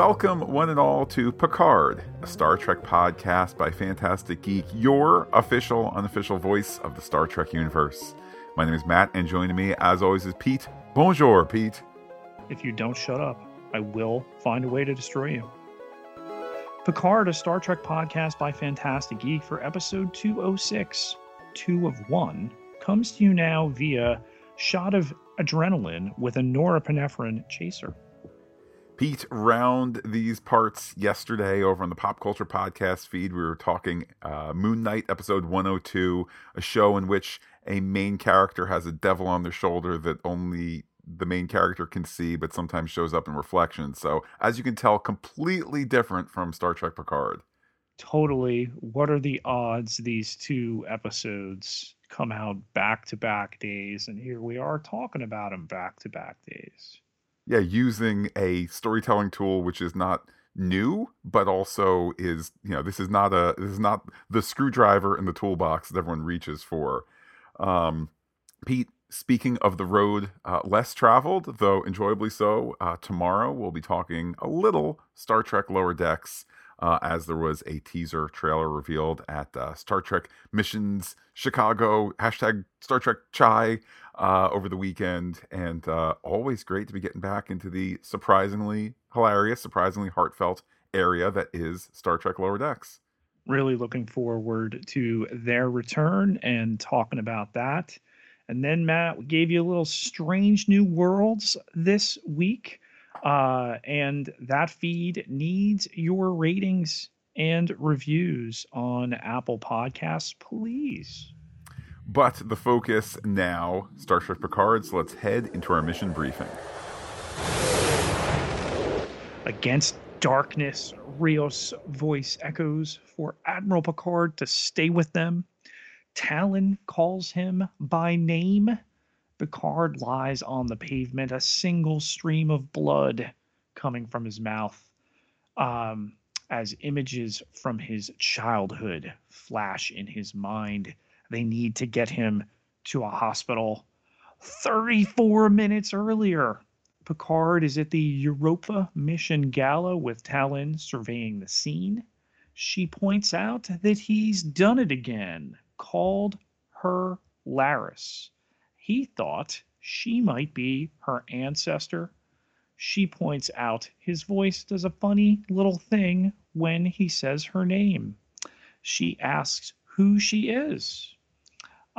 Welcome, one and all, to Picard, a Star Trek podcast by Fantastic Geek, your official, unofficial voice of the Star Trek universe. My name is Matt, and joining me, as always, is Pete. Bonjour, Pete. If you don't shut up, I will find a way to destroy you. Picard, a Star Trek podcast by Fantastic Geek for episode 206, 2 of 1, comes to you now via shot of adrenaline with a norepinephrine chaser. Pete, round these parts yesterday over on the Pop Culture Podcast feed. We were talking uh, Moon Knight episode 102, a show in which a main character has a devil on their shoulder that only the main character can see, but sometimes shows up in reflections. So, as you can tell, completely different from Star Trek Picard. Totally. What are the odds these two episodes come out back to back days? And here we are talking about them back to back days yeah, using a storytelling tool which is not new, but also is you know this is not a this is not the screwdriver in the toolbox that everyone reaches for. Um, Pete, speaking of the road uh, less traveled, though enjoyably so, uh, tomorrow we'll be talking a little Star Trek Lower Decks. Uh, as there was a teaser trailer revealed at uh, Star Trek Missions Chicago, hashtag Star Trek Chai uh, over the weekend, and uh, always great to be getting back into the surprisingly hilarious, surprisingly heartfelt area that is Star Trek Lower Decks. Really looking forward to their return and talking about that. And then, Matt, we gave you a little Strange New Worlds this week. Uh, and that feed needs your ratings and reviews on Apple Podcasts, please. But the focus now, Star Trek Picard, so let's head into our mission briefing. Against darkness, Rios' voice echoes for Admiral Picard to stay with them. Tallinn calls him by name. Picard lies on the pavement, a single stream of blood coming from his mouth um, as images from his childhood flash in his mind they need to get him to a hospital 34 minutes earlier. Picard is at the Europa Mission Gala with Tallinn surveying the scene. She points out that he's done it again, called her Laris. He thought she might be her ancestor. She points out his voice does a funny little thing when he says her name. She asks who she is.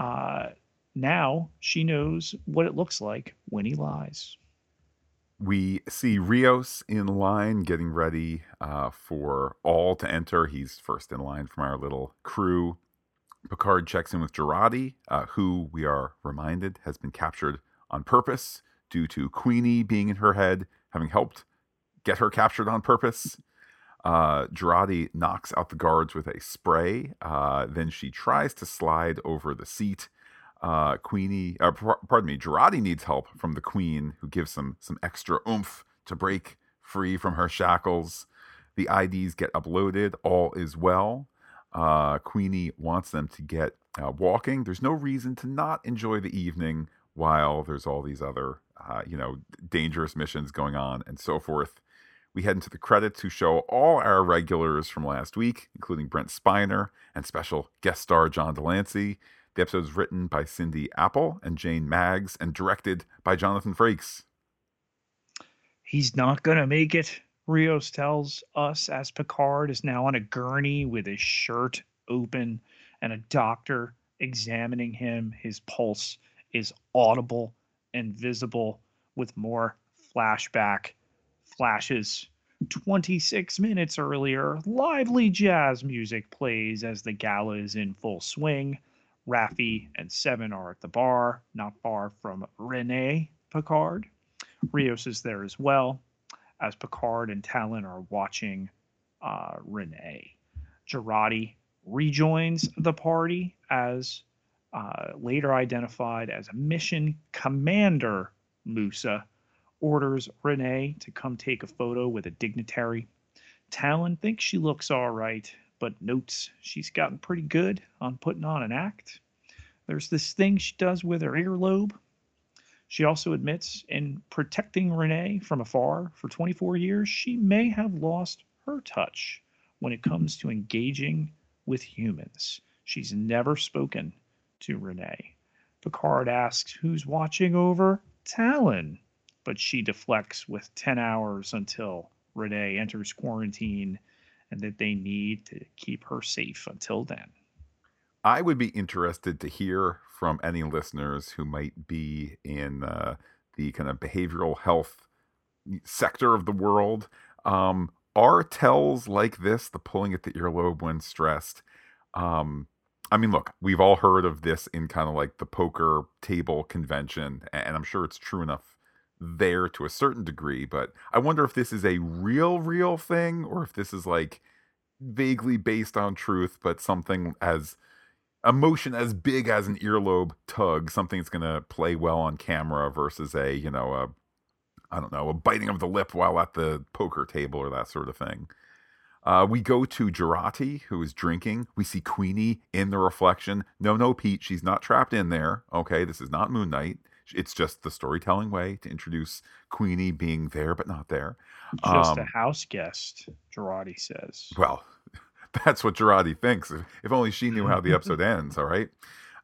Uh, now she knows what it looks like when he lies. We see Rios in line getting ready uh, for all to enter. He's first in line from our little crew. Picard checks in with Jurati, uh, who we are reminded has been captured on purpose due to Queenie being in her head, having helped get her captured on purpose. Uh, knocks out the guards with a spray. Uh, then she tries to slide over the seat. Uh, Queenie, uh, pardon me, Jurati needs help from the Queen, who gives some some extra oomph to break free from her shackles. The IDs get uploaded. All is well. Uh, Queenie wants them to get uh, walking. There's no reason to not enjoy the evening while there's all these other, uh, you know, dangerous missions going on and so forth. We head into the credits who show all our regulars from last week, including Brent Spiner and special guest star John de Lancie. The episode is written by Cindy Appel and Jane Maggs and directed by Jonathan Frakes. He's not going to make it, Rios tells us as Picard is now on a gurney with his shirt open and a doctor examining him. His pulse is audible and visible with more flashback flashes. 26 minutes earlier, lively jazz music plays as the gala is in full swing. Raffi and Seven are at the bar, not far from Renee Picard. Rios is there as well, as Picard and Tallinn are watching uh, Renee. Jurati rejoins the party as uh, later identified as a Mission Commander Musa orders Renee to come take a photo with a dignitary. Tallinn thinks she looks all right, but notes she's gotten pretty good on putting on an act. There's this thing she does with her earlobe. She also admits in protecting Renee from afar for 24 years, she may have lost her touch when it comes to engaging with humans. She's never spoken to Renee. Picard asks who's watching over Tallinn, but she deflects with 10 hours until Renee enters quarantine and that they need to keep her safe until then. I would be interested to hear from any listeners who might be in uh, the kind of behavioral health sector of the world. Um, are tells like this, the pulling at the earlobe when stressed? Um, I mean, look, we've all heard of this in kind of like the poker table convention, and I'm sure it's true enough there to a certain degree, but I wonder if this is a real, real thing or if this is like vaguely based on truth, but something as emotion as big as an earlobe tug, something that's going to play well on camera versus a, you know, a, I don't know, a biting of the lip while at the poker table or that sort of thing. Uh, we go to Jurati, who is drinking. We see Queenie in the reflection. No, no, Pete, she's not trapped in there. Okay, this is not Moon Knight. It's just the storytelling way to introduce Queenie being there but not there. Just um, a house guest, Jurati says. Well, that's what Jurati thinks. If only she knew how the episode ends, all right?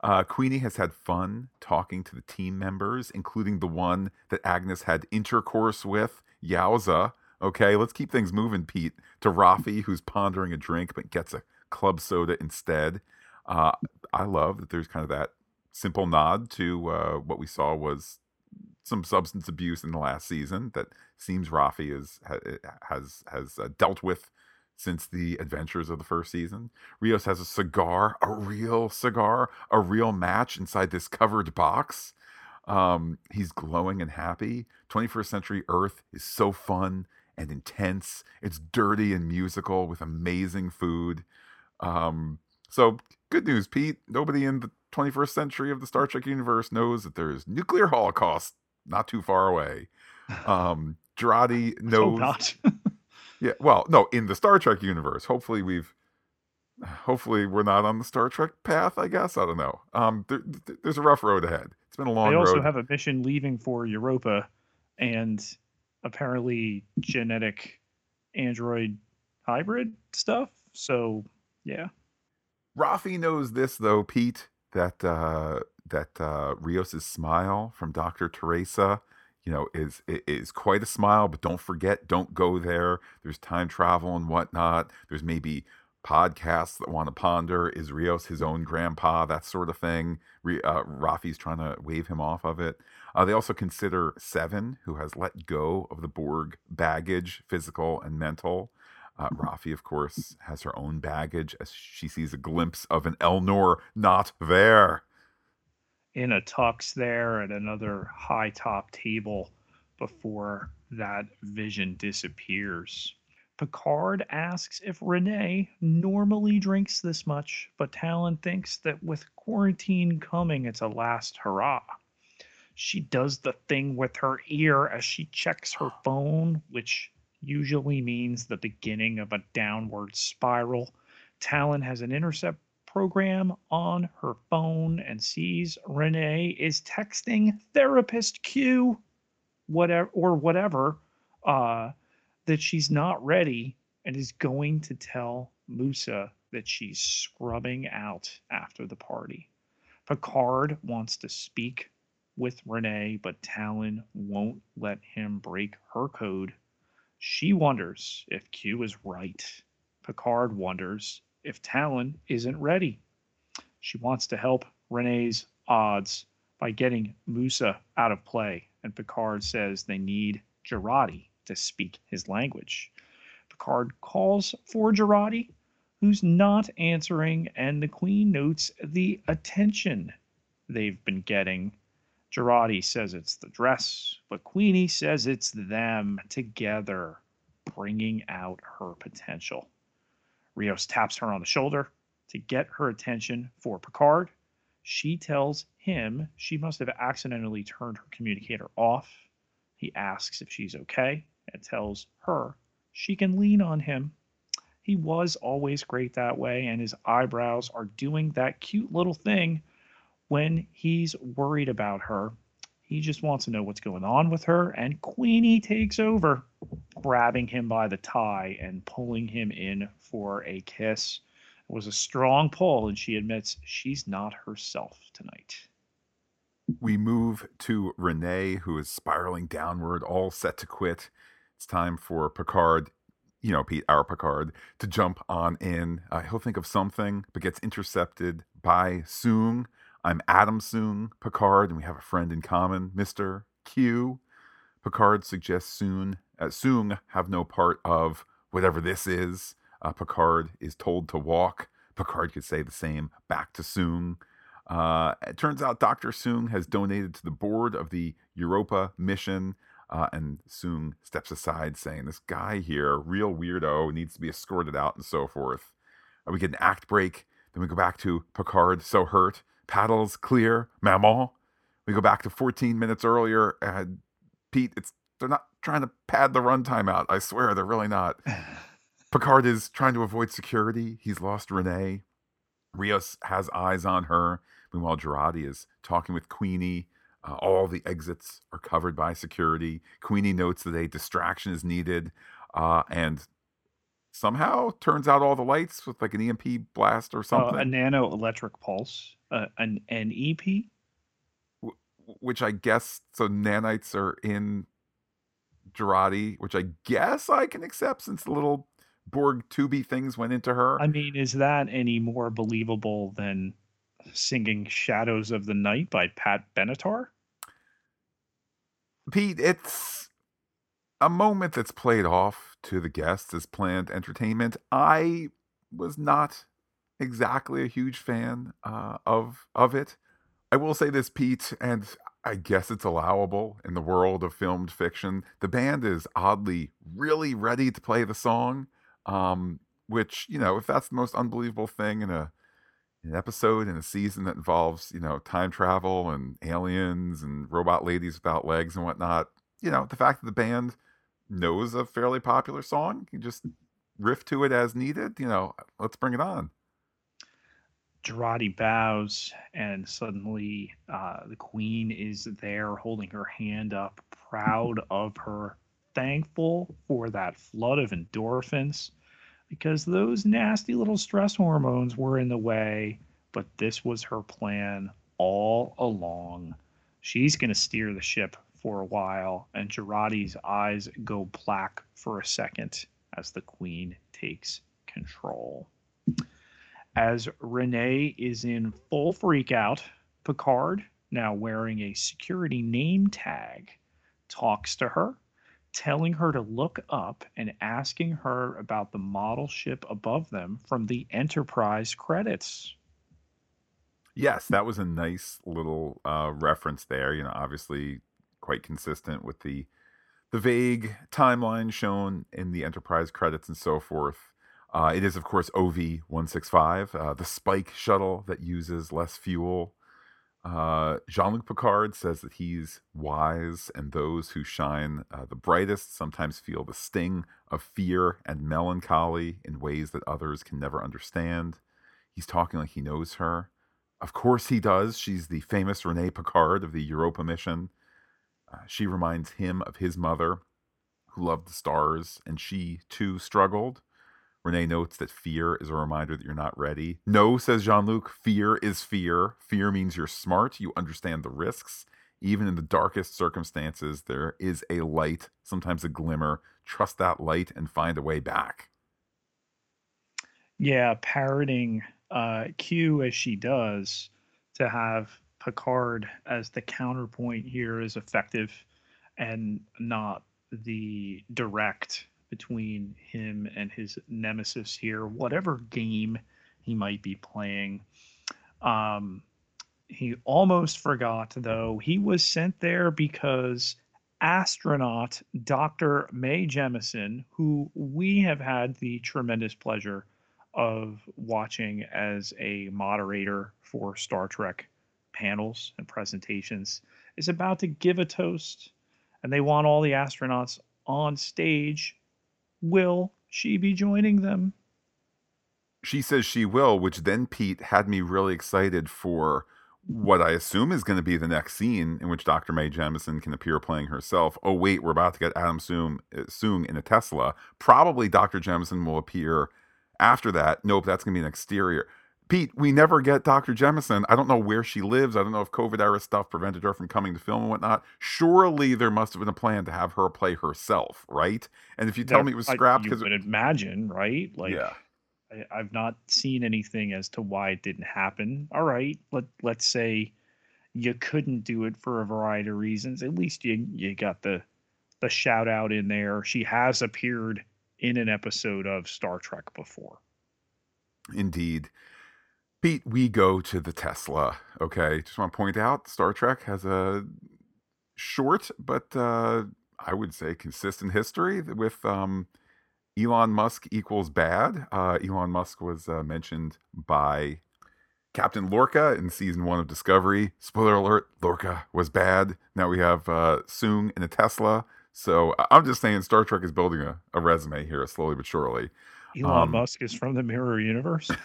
Uh, Queenie has had fun talking to the team members, including the one that Agnes had intercourse with, Yowza. Okay, let's keep things moving, Pete. To Raffi, who's pondering a drink but gets a club soda instead. Uh, I love that there's kind of that simple nod to uh, what we saw was some substance abuse in the last season that seems Raffi is has has uh, dealt with since the adventures of the first season. Rios has a cigar, a real cigar, a real match inside this covered box. Um, he's glowing and happy. 21st Century Earth is so fun and intense. It's dirty and musical with amazing food. Um, so, good news, Pete. Nobody in the 21st century of the Star Trek universe knows that there's nuclear holocaust not too far away. Um, Jurati knows. Yeah, well, no, in the Star Trek universe. Hopefully, we've hopefully we're not on the Star Trek path. I guess I don't know. Um, there, there's a rough road ahead. It's been a long. They also road. have a mission leaving for Europa, and apparently genetic android hybrid stuff. So yeah. Raffi knows this though, Pete. That uh, that uh, Rios's smile from Doctor Teresa you know, is is quite a smile. But don't forget, don't go there. There's time travel and whatnot. There's maybe podcasts that want to ponder is Rios his own grandpa, that sort of thing. Uh, Raffi's trying to wave him off of it. Uh, they also consider Seven, who has let go of the Borg baggage, physical and mental. Uh, Raffi, of course, has her own baggage as she sees a glimpse of an Elnor not there in a tux there at another high top table before that vision disappears. Picard asks if Renee normally drinks this much, but Tallinn thinks that with quarantine coming, it's a last hurrah. She does the thing with her ear as she checks her phone, which usually means the beginning of a downward spiral. Tallinn has an intercept program on her phone and sees Renee is texting therapist Q, whatever or whatever, uh, that she's not ready and is going to tell Musa that she's scrubbing out after the party. Picard wants to speak with Renee, but Tallinn won't let him break her code. She wonders if Q is right. Picard wonders if Tallinn isn't ready. She wants to help Renee's odds by getting Musa out of play, and Picard says they need Jurati to speak his language. Picard calls for Jurati, who's not answering, and the Queen notes the attention they've been getting. Jurati says it's the dress, but Queenie says it's them together, bringing out her potential. Rios taps her on the shoulder to get her attention for Picard. She tells him she must have accidentally turned her communicator off. He asks if she's okay and tells her she can lean on him. He was always great that way, and his eyebrows are doing that cute little thing when he's worried about her. He just wants to know what's going on with her, and Queenie takes over, grabbing him by the tie and pulling him in for a kiss. It was a strong pull, and she admits she's not herself tonight. We move to Renee, who is spiraling downward, all set to quit. It's time for Picard, you know, Pete, our Picard, to jump on in. Uh, he'll think of something, but gets intercepted by Soong. I'm Adam Soong Picard, and we have a friend in common, Mr. Q. Picard suggests Soong, uh, Soong have no part of whatever this is. Uh, Picard is told to walk. Picard could say the same back to Soong. Uh, it turns out Dr. Soong has donated to the board of the Europa mission, uh, and Soong steps aside, saying, This guy here, real weirdo, needs to be escorted out and so forth. Uh, we get an act break. Then we go back to Picard, so hurt. Paddles clear, maman. We go back to 14 minutes earlier, and Pete, it's they're not trying to pad the runtime out. I swear, they're really not. Picard is trying to avoid security. He's lost Renee. Rios has eyes on her. Meanwhile, Jurati is talking with Queenie. Uh, all the exits are covered by security. Queenie notes that a distraction is needed, uh, and somehow turns out all the lights with like an EMP blast or something. Uh, a nano electric pulse, uh, an NEP, which I guess so. Nanites are in Jurati, which I guess I can accept since the little Borg tubey things went into her. I mean, is that any more believable than singing Shadows of the Night by Pat Benatar? Pete, it's a moment that's played off to the guests as planned entertainment. I was not exactly a huge fan uh, of of it. I will say this, Pete, and I guess it's allowable in the world of filmed fiction. The band is oddly really ready to play the song, um, which you know, if that's the most unbelievable thing in a an episode in a season that involves you know time travel and aliens and robot ladies without legs and whatnot, you know, the fact that the band knows a fairly popular song, you just riff to it as needed. You know, let's bring it on. Jurati bows, and suddenly uh, the queen is there holding her hand up, proud of her, thankful for that flood of endorphins because those nasty little stress hormones were in the way, but this was her plan all along. She's going to steer the ship for a while, and Jurati's eyes go black for a second as the queen takes control. As Renee is in full freakout, Picard, now wearing a security name tag, talks to her telling her to look up and asking her about the model ship above them from the Enterprise credits. Yes, that was a nice little uh, reference there. You know, obviously quite consistent with the the vague timeline shown in the Enterprise credits and so forth. Uh, it is, of course, OV 165, uh, the Spike shuttle that uses less fuel uh, Jean Luc Picard says that he's wise, and those who shine uh, the brightest sometimes feel the sting of fear and melancholy in ways that others can never understand. He's talking like he knows her. Of course, he does. She's the famous Renee Picard of the Europa mission. Uh, she reminds him of his mother, who loved the stars, and she too struggled. Renee notes that fear is a reminder that you're not ready. No, says Jean Luc, fear is fear. Fear means you're smart, you understand the risks. Even in the darkest circumstances, there is a light, sometimes a glimmer. Trust that light and find a way back. Yeah, parroting uh, Q as she does to have Picard as the counterpoint here is effective and not the direct between him and his nemesis here, whatever game he might be playing. Um, he almost forgot, though, he was sent there because astronaut Dr. Mae Jemison, who we have had the tremendous pleasure of watching as a moderator for Star Trek panels and presentations, is about to give a toast. And they want all the astronauts on stage Will she be joining them? She says she will, which then Pete had me really excited for what I assume is going to be the next scene in which Dr. Mae Jemison can appear playing herself. Oh, wait, we're about to get Adam Soong, uh, Soong in a Tesla. Probably Dr. Jemison will appear after that. Nope, that's going to be an exterior. Pete, we never get Dr. Jemison. I don't know where she lives. I don't know if COVID era stuff prevented her from coming to film and whatnot. Surely there must have been a plan to have her play herself, right? And if you tell There- me it was scrapped you because would imagine, right? Like, yeah, I, I've not seen anything as to why it didn't happen. All right, let let's say you couldn't do it for a variety of reasons. At least you you got the the shout out in there. She has appeared in an episode of Star Trek before. Indeed. Pete, we go to the Tesla. Okay. Just want to point out Star Trek has a short, but uh, I would say consistent history with um, Elon Musk equals bad. Uh, Elon Musk was uh, mentioned by Captain Lorca in season one of Discovery. Spoiler alert Lorca was bad. Now we have uh, Soong in a Tesla. So I'm just saying Star Trek is building a, a resume here slowly but surely. Elon Um, Musk is from the Mirror Universe.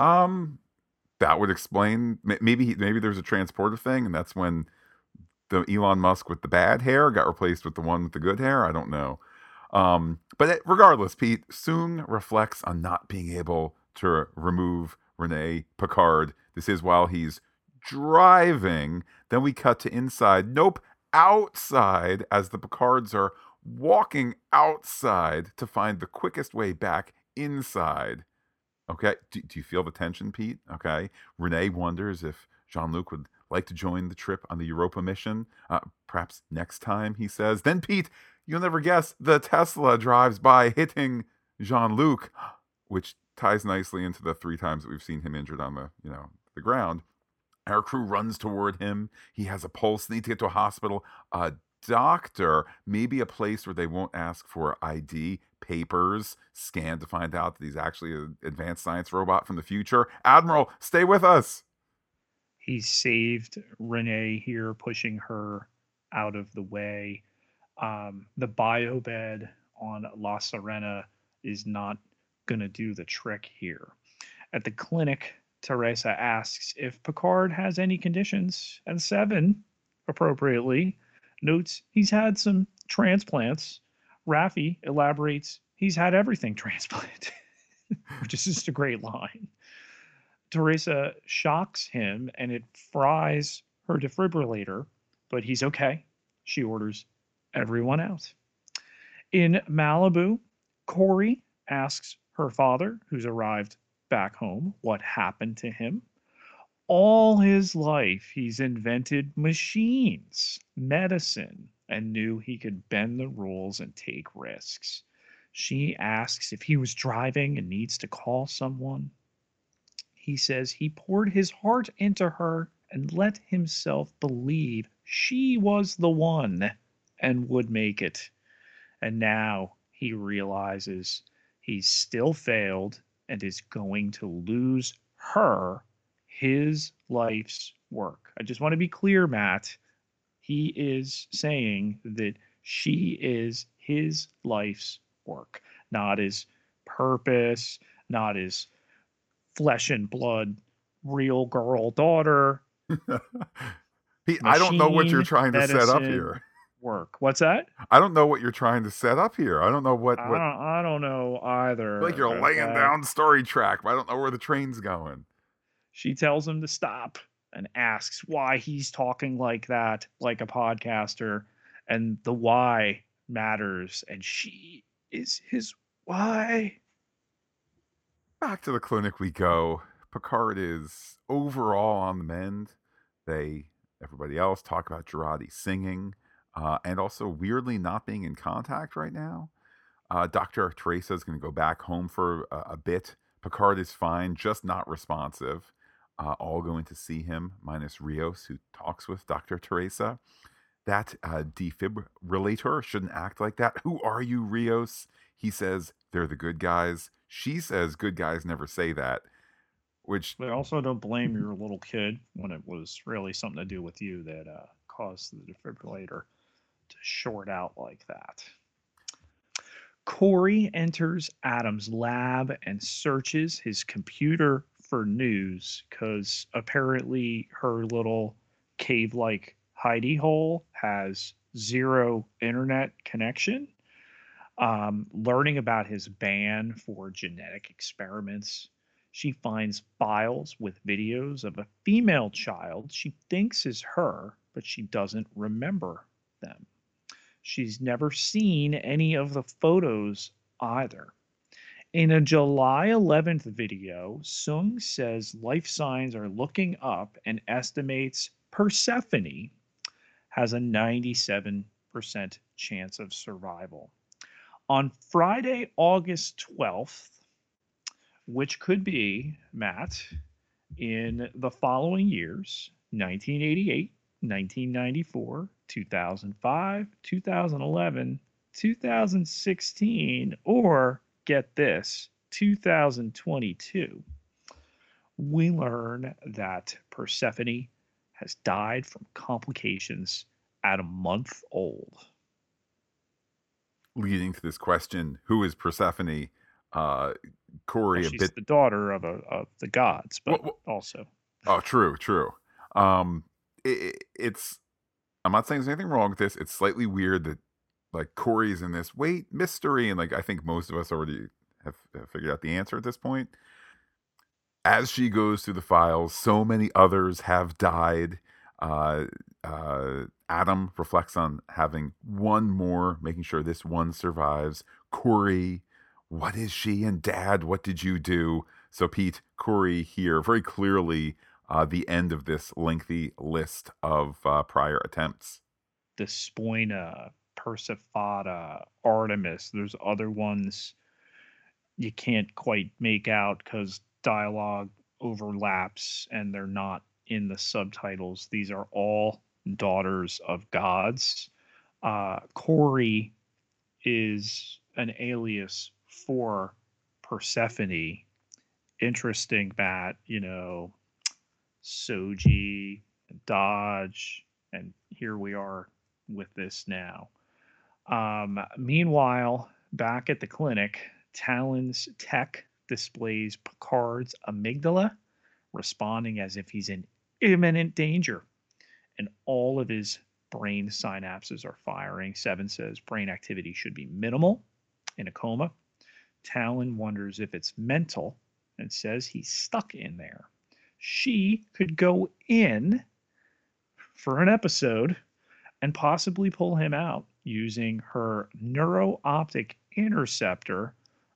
Um, that would explain. Maybe maybe there's a transporter thing, and that's when the Elon Musk with the bad hair got replaced with the one with the good hair. I don't know. Um, but regardless, Pete Soong reflects on not being able to remove Renee Picard. This is while he's driving. Then we cut to inside. Nope, outside as the Picards are walking outside to find the quickest way back inside. Okay. Do, do you feel the tension, Pete? Okay. Renee wonders if Jean Luc would like to join the trip on the Europa mission. Uh, perhaps next time, he says. Then, Pete, you'll never guess, the Tesla drives by hitting Jean Luc, which ties nicely into the three times that we've seen him injured on the, you know, the ground. Our crew runs toward him. He has a pulse, need to get to a hospital. A doctor, maybe a place where they won't ask for ID, papers, scan to find out that he's actually an advanced science robot from the future. Admiral, stay with us. he saved Renee here, pushing her out of the way. Um, the bio bed on La Sirena is not going to do the trick here. At the clinic, Teresa asks if Picard has any conditions, and Seven, appropriately, notes he's had some transplants. Raffi elaborates he's had everything transplanted, which is just a great line. Teresa shocks him and it fries her defibrillator, but he's okay. She orders everyone out. In Malibu, Kore asks her father, who's arrived back home, what happened to him. All his life, he's invented machines, medicine, and knew he could bend the rules and take risks. She asks if he was driving and needs to call someone. He says he poured his heart into her and let himself believe she was the one and would make it. And now he realizes he's still failed and is going to lose her his life's work. I just want to be clear, Matt. He is saying that she is his life's work, not his purpose, not his flesh and blood real girl daughter Pete, I don't know what you're trying to set up here. work. What's that? I don't know what you're trying to set up here. I don't know what, I don't, I don't know either. Like you're laying uh, down story track, but I don't know where the train's going. She tells him to stop and asks why he's talking like that, like a podcaster, and the why matters. And she is his why. Back to the clinic we go. Picard is overall on the mend. They, everybody else, talk about Jurati singing uh, and also weirdly not being in contact right now. Uh, Dr. Teresa is going to go back home for a, a bit. Picard is fine, just not responsive. Uh, all going to see him, minus Rios, who talks with Dr. Teresa. That uh, defibrillator shouldn't act like that. Who are you, Rios? He says they're the good guys. She says good guys never say that, which But also don't blame your little kid when it was really something to do with you that uh, caused the defibrillator to short out like that. Kore enters Adam's lab and searches his computer for news because apparently her little cave like hidey hole has zero internet connection. Um, learning about his ban for genetic experiments, she finds files with videos of a female child she thinks is her, but she doesn't remember them. She's never seen any of the photos either. In a July 11th video, Soong says life signs are looking up and estimates Persephone has a 97% chance of survival. On Friday, August 12th, which could be, Matt, in the following years 1988, 1994, 2005, 2011, 2016, or get this, 2022, we learn that Persephone has died from complications at a month old. Leading to this question, who is Persephone? Uh, Kore, Well, she's bit. the daughter of a of the gods, but Well, also Oh, true, true. Um, it, it's. I'm not saying there's anything wrong with this. It's slightly weird that like Kore's in this wait mystery, and like I think most of us already have, have figured out the answer at this point. As she goes through the files, so many others have died. Uh, uh, Adam reflects on having one more, making sure this one survives. Kore, what is she? And Dad, what did you do? So Pete, Kore here, very clearly uh, the end of this lengthy list of uh, prior attempts. Despoina, Persephata, Artemis. There's other ones you can't quite make out because dialogue overlaps and they're not in the subtitles. These are all daughters of gods. Uh, Kore is an alias for Persephone. Interesting, Matt. You know, Soji, Dahj, and here we are with this now. Um, meanwhile, back at the clinic, Tallinn's tech displays Picard's amygdala, responding as if he's in imminent danger, and all of his brain synapses are firing. Seven says brain activity should be minimal in a coma. Tallinn wonders if it's mental and says he's stuck in there. She could go in for an episode and possibly pull him out using her neuro optic interceptor,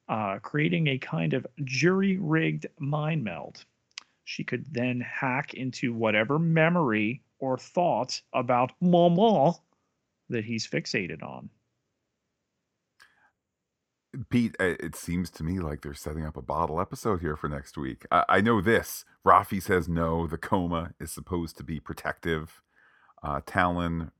uh, creating a kind of jury rigged mind meld. She could then hack into whatever memory or thoughts about Mama that he's fixated on. Pete, uh, it seems to me like they're setting up a bottle episode here for next week. I, I know this. Raffi says no. The coma is supposed to be protective. Uh, Tallinn,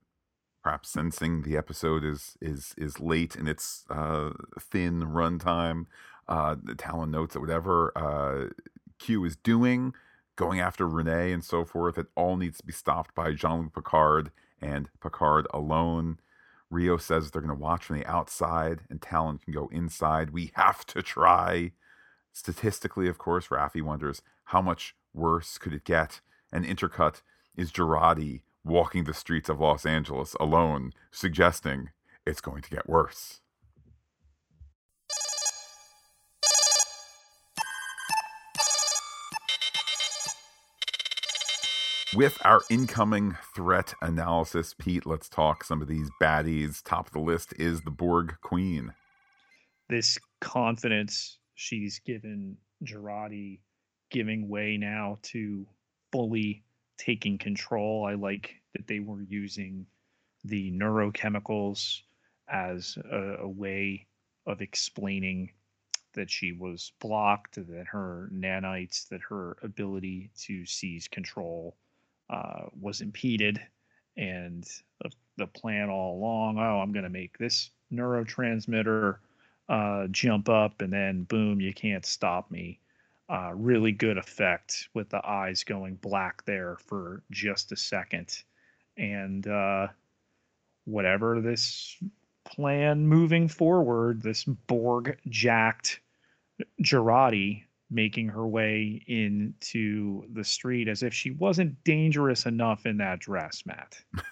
perhaps sensing the episode is is is late in its uh, thin runtime. Uh, Tallinn notes that whatever uh, Q is doing, going after Renee and so forth, it all needs to be stopped by Jean Luc Picard and Picard alone. Rio says they're going to watch from the outside and Tallinn can go inside. We have to try. Statistically, of course, Raffi wonders how much worse could it get? And intercut is Jurati walking the streets of Los Angeles alone, suggesting it's going to get worse. With our incoming threat analysis, Pete, let's talk some of these baddies. Top of the list is the Borg Queen. This confidence she's given Jurati giving way now to fully taking control. I like that they were using the neurochemicals as a, a way of explaining that she was blocked, that her nanites, that her ability to seize control uh, was impeded, and the, the plan all along. Oh, I'm going to make this neurotransmitter uh, jump up, and then boom, you can't stop me. Uh, really good effect with the eyes going black there for just a second, and uh, whatever this plan moving forward, this Borg jacked Jurati making her way into the street as if she wasn't dangerous enough in that dress, Matt.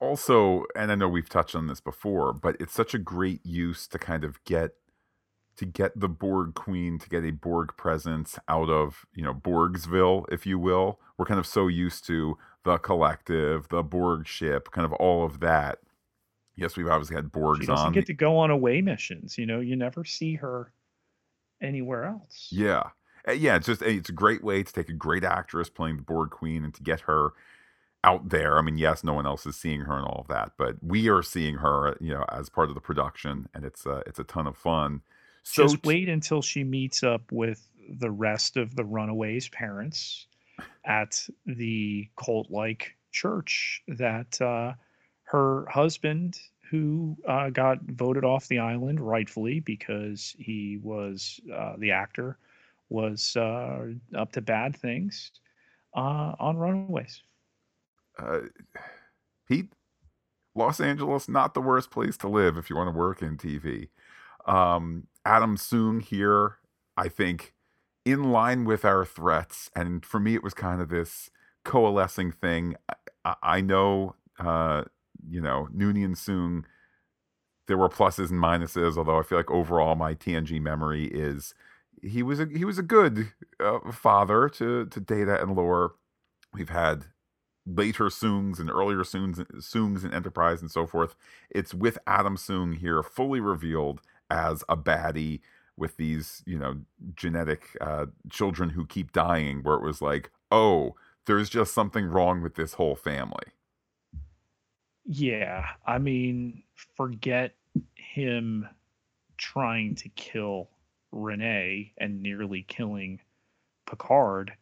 also, and I know we've touched on this before, but it's such a great use to kind of get to get the Borg Queen to get a Borg presence out of you know Borgsville, if you will. We're kind of so used to the collective, the Borg ship, kind of all of that. Yes, we've obviously had Borgs she doesn't on. get to go on away missions. You know, you never see her anywhere else. Yeah, uh, yeah. It's just it's a great way to take a great actress playing the Borg Queen and to get her out there. I mean, yes, no one else is seeing her and all of that, but we are seeing her, you know, as part of the production, and it's uh, it's a ton of fun. So just wait until she meets up with the rest of the runaways' parents at the cult-like church that uh, her husband, who uh, got voted off the island rightfully because he was uh, the actor, was uh, up to bad things uh, on Runaways. Uh, Pete, Los Angeles, not the worst place to live if you want to work in TV. Um, Adam Soong here, I think, in line with our threats. And for me, it was kind of this coalescing thing. I, I know, uh, you know, Noonien Soong, there were pluses and minuses, although I feel like overall my TNG memory is he was a he was a good uh, father to to Data and Lore. We've had later Soongs and earlier Soongs, Soongs and Enterprise and so forth. It's with Adam Soong here, fully revealed as a baddie with these, you know, genetic uh, children who keep dying, where it was like, oh, there's just something wrong with this whole family. Yeah. I mean, forget him trying to kill Renee and nearly killing Picard.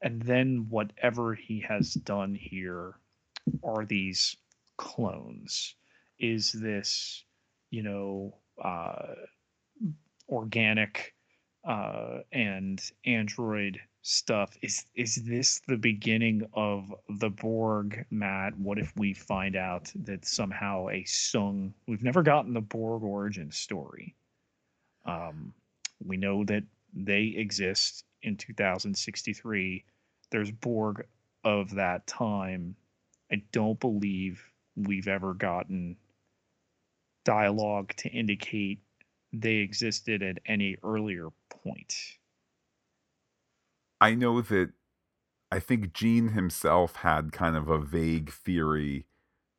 And then whatever he has done here are these clones. Is this, you know, uh, organic uh, and Android stuff. Is is this the beginning of the Borg, Matt? What if we find out that somehow a Soong? We've never gotten the Borg origin story. Um, we know that they exist in 2063. There's Borg of that time. I don't believe we've ever gotten dialogue to indicate they existed at any earlier point. I know that I think Gene himself had kind of a vague theory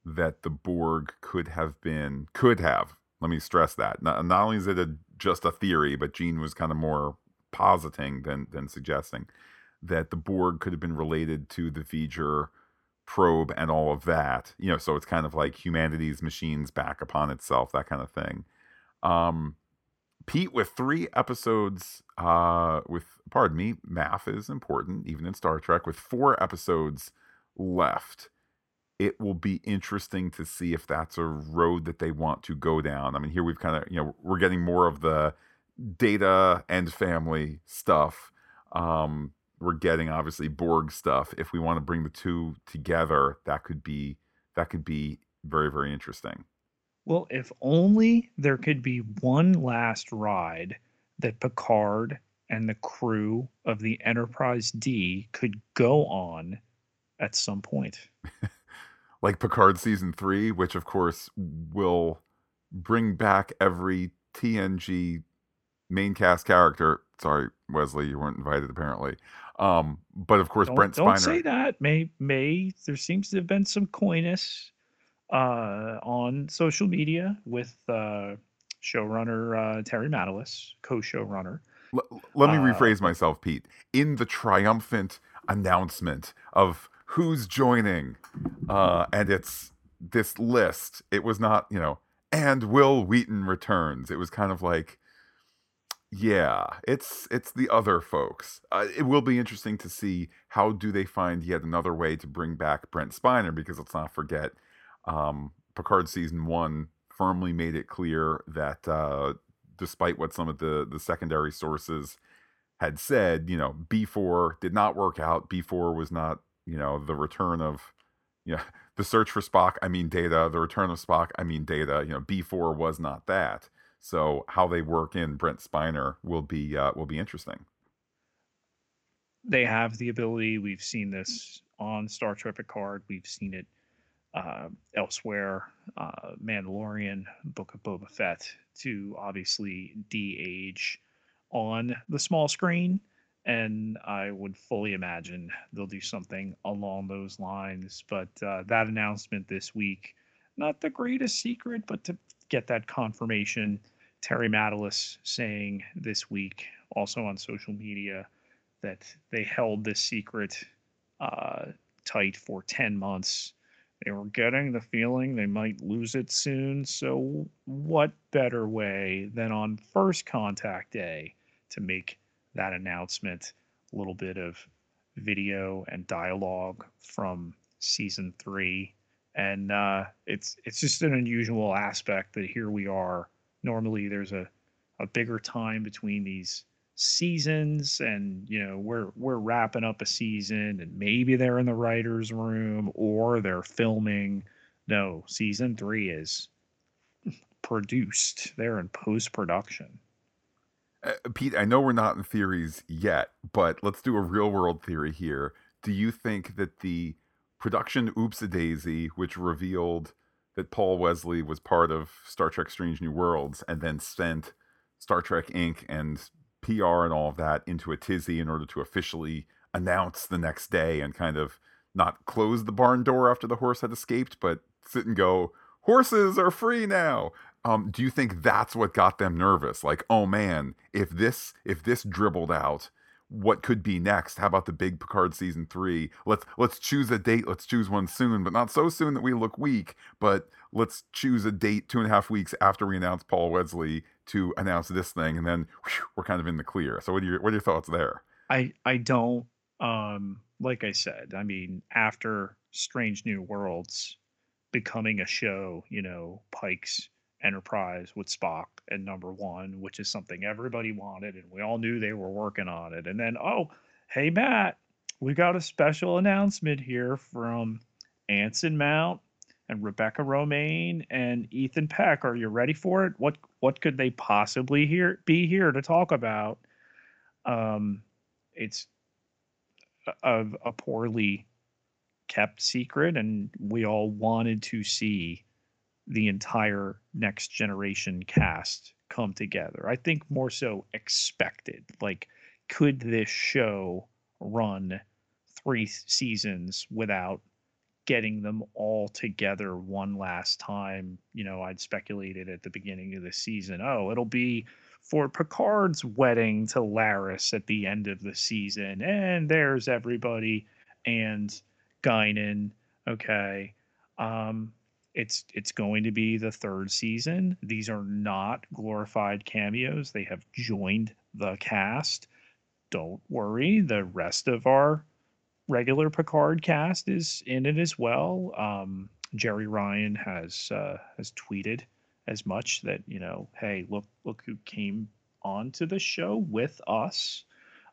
that the Borg could have been, could have, let me stress that. Not, not only is it a, just a theory, but Gene was kind of more positing than, than suggesting that the Borg could have been related to the V'ger probe and all of that. You know, so it's kind of like humanity's machines back upon itself, that kind of thing. Um, Pete, with three episodes, uh, with pardon me, math is important, even in Star Trek. With four episodes left, it will be interesting to see if that's a road that they want to go down. I mean, here we've kind of, you know, we're getting more of the data and family stuff. Um, we're getting obviously Borg stuff. If we want to bring the two together, that could be that could be very very interesting. Well, if only there could be one last ride that Picard and the crew of the Enterprise D could go on at some point. like Picard season 3, which of course will bring back every TNG main cast character. Sorry, Wesley, you weren't invited apparently. Um, but of course, don't, Brent Spiner. Don't say that. May may there seems to have been some coyness uh, on social media with uh, showrunner uh, Terry Matalas, co-showrunner. L- let me uh, rephrase myself, Pete. In the triumphant announcement of who's joining, uh, and it's this list. It was not, you know, and Wil Wheaton returns. It was kind of like yeah, it's it's the other folks. Uh, it will be interesting to see how do they find yet another way to bring back Brent Spiner because let's not forget, um, Picard season one firmly made it clear that uh, despite what some of the the secondary sources had said, you know, B four did not work out. B four was not, you know, the return of, you know, the search for Spock. I mean, Data. The return of Spock. I mean, Data. You know, B four was not that. So how they work in Brent Spiner will be uh, will be interesting. They have the ability. We've seen this on Star Trek Picard. We've seen it uh, elsewhere. Uh, Mandalorian, Book of Boba Fett, to obviously de-age on the small screen and I would fully imagine they'll do something along those lines. But uh, that announcement this week, not the greatest secret, but to get that confirmation, Terry Matalas saying this week, also on social media, that they held this secret uh, tight for 10 months. They were getting the feeling they might lose it soon. So, what better way than on first contact day to make that announcement, a little bit of video and dialogue from season three, and uh, it's it's just an unusual aspect that here we are. Normally, there's a a bigger time between these seasons and you know we're we're wrapping up a season and maybe they're in the writers room or they're filming. No season 3 is produced. They're in post production uh, Pete, I know we're not in theories yet, but let's do a real world theory here. Do you think that the production Oops a Daisy, which revealed that Paul Wesley was part of Star Trek Strange New Worlds and then sent Star Trek Inc. and PR and all of that into a tizzy in order to officially announce the next day and kind of not close the barn door after the horse had escaped, but sit and go, horses are free now. Um, do you think that's what got them nervous? Like, oh man, if this if this dribbled out, what could be next? How about the big Picard season three? Let's let's choose a date. Let's choose one soon, but not so soon that we look weak. But let's choose a date two and a half weeks after we announce Paul Wesley to announce this thing, and then whew, we're kind of in the clear. So, what are your what are your thoughts there? I I don't um like I said. I mean, after Strange New Worlds becoming a show, you know, Pike's Enterprise with Spock and number one, which is something everybody wanted, and we all knew they were working on it. And then, oh, hey Matt, we got a special announcement here from Anson Mount and Rebecca Romijn and Ethan Peck. Are you ready for it? What what could they possibly here be here to talk about? Um, it's a, a poorly kept secret, and we all wanted to see the entire next generation cast come together. I think more so expected. Like, could this show run three seasons without getting them all together one last time? You know, I'd speculated at the beginning of the season, oh, it'll be for Picard's wedding to Laris at the end of the season. And there's everybody and Guinan. Okay. Um, it's it's going to be the third season. These are not glorified cameos. They have joined the cast. Don't worry, the rest of our regular Picard cast is in it as well. Um, Jeri Ryan has uh, has tweeted as much that you know, hey, look look who came onto the show with us.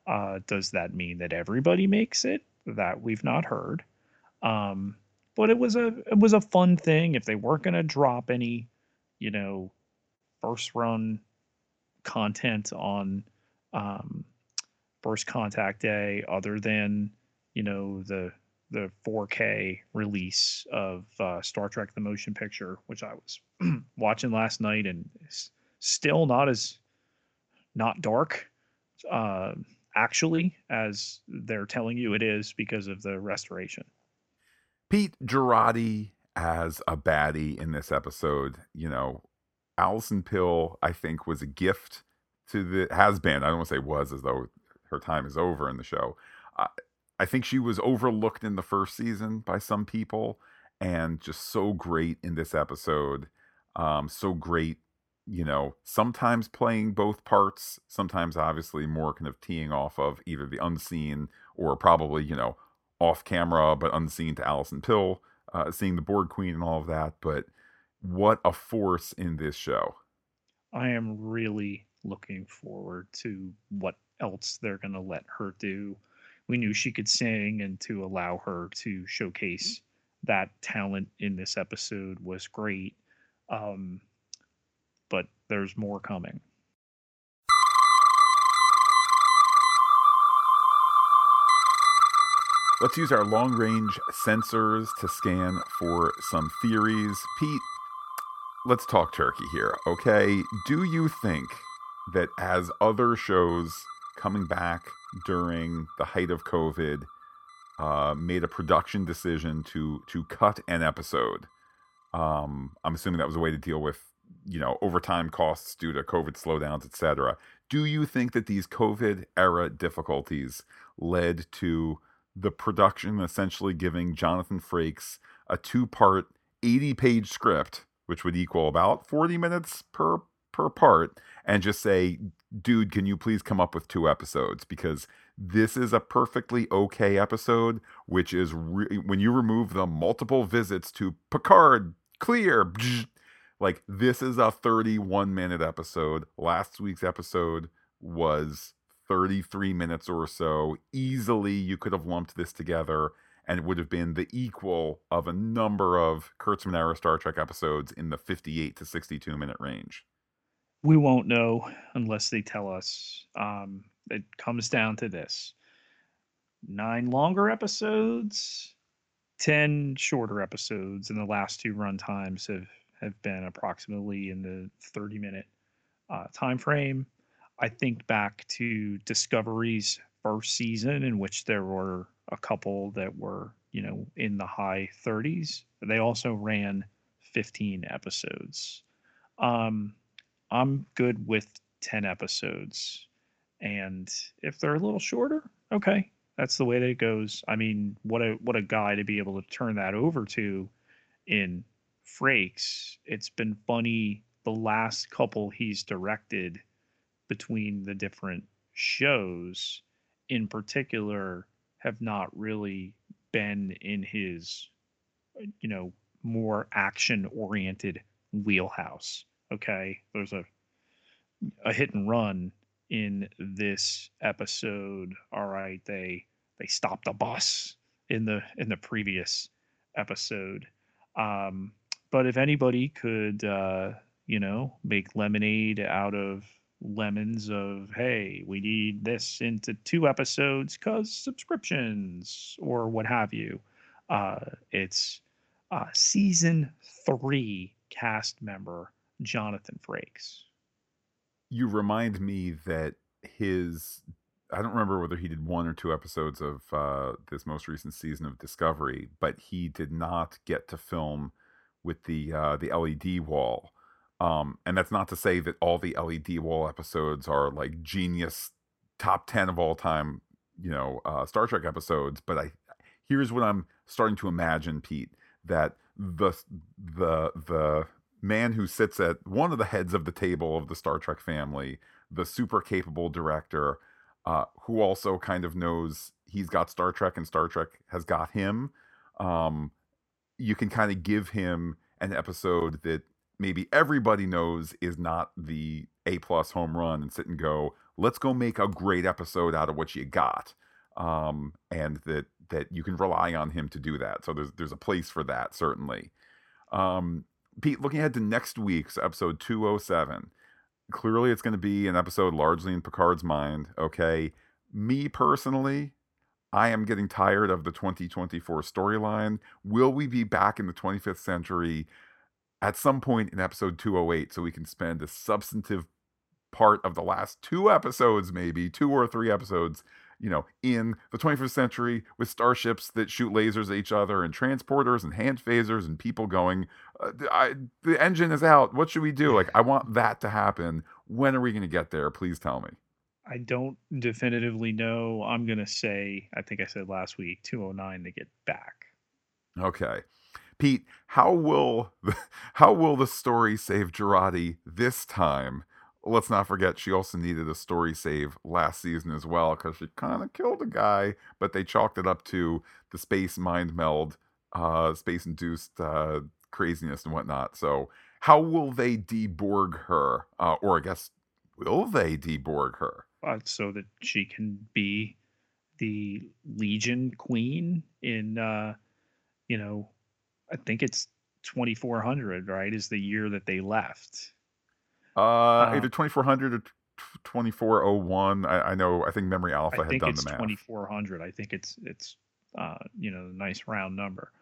Uh, does that mean that everybody makes it? That we've not heard. Um, but it was a it was a fun thing. If they weren't going to drop any, you know, first run content on um, first contact day, other than you know the the 4K release of uh, Star Trek: The Motion Picture, which I was watching last night, and still not as not dark, uh, actually, as they're telling you it is because of the restoration. Pete Jurati as a baddie in this episode, you know, Allison Pill, I think, was a gift to the has been. I don't want to say was as though her time is over in the show. Uh, I think she was overlooked in the first season by some people, and just so great in this episode. Um, so great, you know, sometimes playing both parts, sometimes obviously more kind of teeing off of either the unseen or probably, you know, off camera but unseen to Allison Pill, uh, seeing the Borg Queen and all of that. But what a force in this show! I am really looking forward to what else they're going to let her do. We knew she could sing, and to allow her to showcase that talent in this episode was great. Um, but there's more coming. Let's use our long range sensors to scan for some theories. Pete, let's talk turkey here, okay? Do you think that as other shows coming back during the height of COVID uh, made a production decision to to cut an episode? Um, I'm assuming that was a way to deal with you know overtime costs due to COVID slowdowns, etc. Do you think that these COVID era difficulties led to the production essentially giving Jonathan Frakes a two part, 80 page script, which would equal about 40 minutes per per part, and just say, dude, can you please come up with two episodes? Because this is a perfectly okay episode, which is re- when you remove the multiple visits to Picard, clear, like this is a 31 minute episode. Last week's episode was 33 minutes or so. Easily, you could have lumped this together and it would have been the equal of a number of Kurtzman era Star Trek episodes in the 58 to 62 minute range. We won't know unless they tell us. Um, it comes down to this nine longer episodes, 10 shorter episodes, and the last two run times have, have been approximately in the 30 minute uh, time frame. I think back to Discovery's first season, in which there were a couple that were, you know, in the high 30s. They also ran 15 episodes. Um, I'm good with 10 episodes. And if they're a little shorter, okay, that's the way that it goes. I mean, what a what a guy to be able to turn that over to in Frakes. It's been funny the last couple he's directed between the different shows in particular have not really been in his you know more action oriented wheelhouse okay? There's a a hit and run in this episode all right? They they stopped a bus in the in the previous episode. Um but if anybody could uh you know make lemonade out of lemons of hey we need this into two episodes because subscriptions or what have you. Uh, it's uh, season three cast member jonathan frakes. You remind me that his i don't remember whether he did one or two episodes of uh, this most recent season of discovery but he did not get to film with the uh, the led wall um, and that's not to say that all the LED wall episodes are like genius top 10 of all time, you know, uh, Star Trek episodes. But I, here's what I'm starting to imagine, Pete, that the, the, the man who sits at one of the heads of the table of the Star Trek family, the super capable director, uh, who also kind of knows he's got Star Trek and Star Trek has got him. Um, you can kind of give him an episode that maybe everybody knows is not the A plus home run and sit and go, let's go make a great episode out of what you got. Um, and that that you can rely on him to do that. So there's there's a place for that certainly. Um, Pete, looking ahead to next week's episode 207, clearly it's going to be an episode largely in Picard's mind. Okay, me personally, I am getting tired of the 2024 storyline. Will we be back in the 25th century at some point in episode 208 so we can spend a substantive part of the last two episodes maybe two or three episodes you know in the 21st century with starships that shoot lasers at each other and transporters and hand phasers and people going uh, I, the engine is out. What should we do? Like i want that to happen. When are we going to get there? Please tell me. I don't definitively know. I'm going to say i think i said last week 209 to get back. Okay Pete, how will how will the story save Jurati this time? Let's not forget she also needed a story save last season as well because she kind of killed a guy, but they chalked it up to the space mind meld, uh, space induced uh, craziness and whatnot. So how will they deborg her, uh, or I guess will they deborg her? Uh, so that she can be the Legion Queen in, uh, you know, I think it's 2400, right? Is the year that they left. Uh, uh either 2400 or 2401. I, I, know. I think Memory Alpha I had done the math. 2400. I think it's it's uh, you know, a nice round number.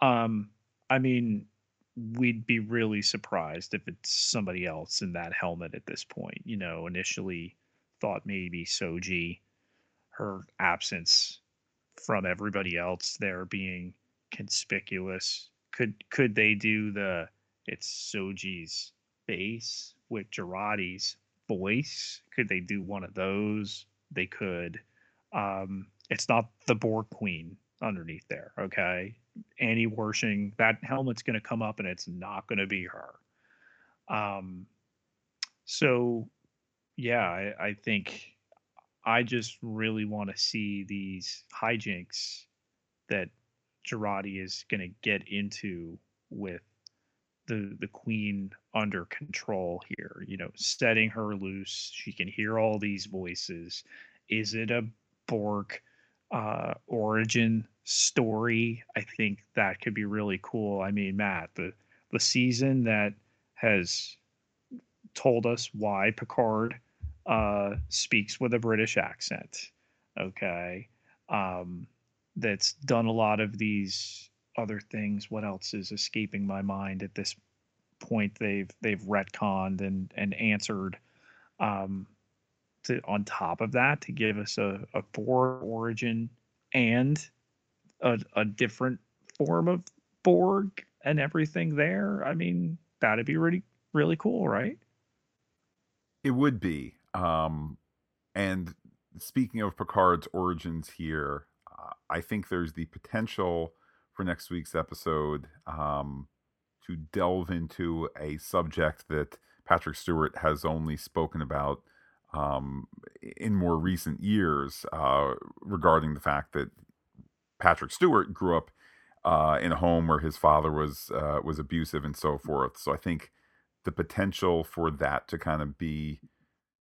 Um, I mean, we'd be really surprised if it's somebody else in that helmet at this point. You know, initially thought maybe Soji, her absence from everybody else there being conspicuous. Could could they do the it's Soji's face with Jurati's voice? Could they do one of those? They could. Um, it's not the Borg Queen underneath there. Okay, Annie Wersching, that helmet's going to come up, and it's not going to be her. Um, so yeah, I, I think I just really want to see these hijinks that Jurati is going to get into with the the queen under control here. You know, setting her loose. She can hear all these voices. Is it a Borg uh, origin story? I think that could be really cool. I mean, Matt, the the season that has told us why Picard uh, speaks with a British accent. Okay. Um, that's done a lot of these other things. What else is escaping my mind at this point? They've they've retconned and and answered um, to on top of that to give us a, a origin and a, a different form of Borg and everything there. I mean, that'd be really really cool, right? It would be. Um, and speaking of Picard's origins here, I think there's the potential for next week's episode um, to delve into a subject that Patrick Stewart has only spoken about um, in more recent years uh, regarding the fact that Patrick Stewart grew up uh, in a home where his father was uh, was abusive and so forth. So I think the potential for that to kind of be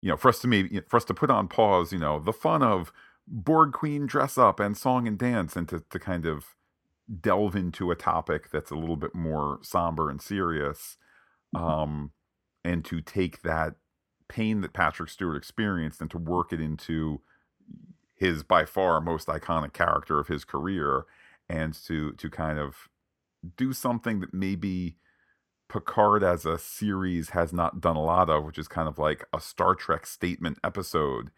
you know, for us to maybe for us to put on pause, you know, the fun of Borg Queen dress up and song and dance, and to to kind of delve into a topic that's a little bit more somber and serious, mm-hmm. um, and to take that pain that Patrick Stewart experienced and to work it into his by far most iconic character of his career, and to to kind of do something that maybe Picard as a series has not done a lot of, which is kind of like a Star Trek statement episode.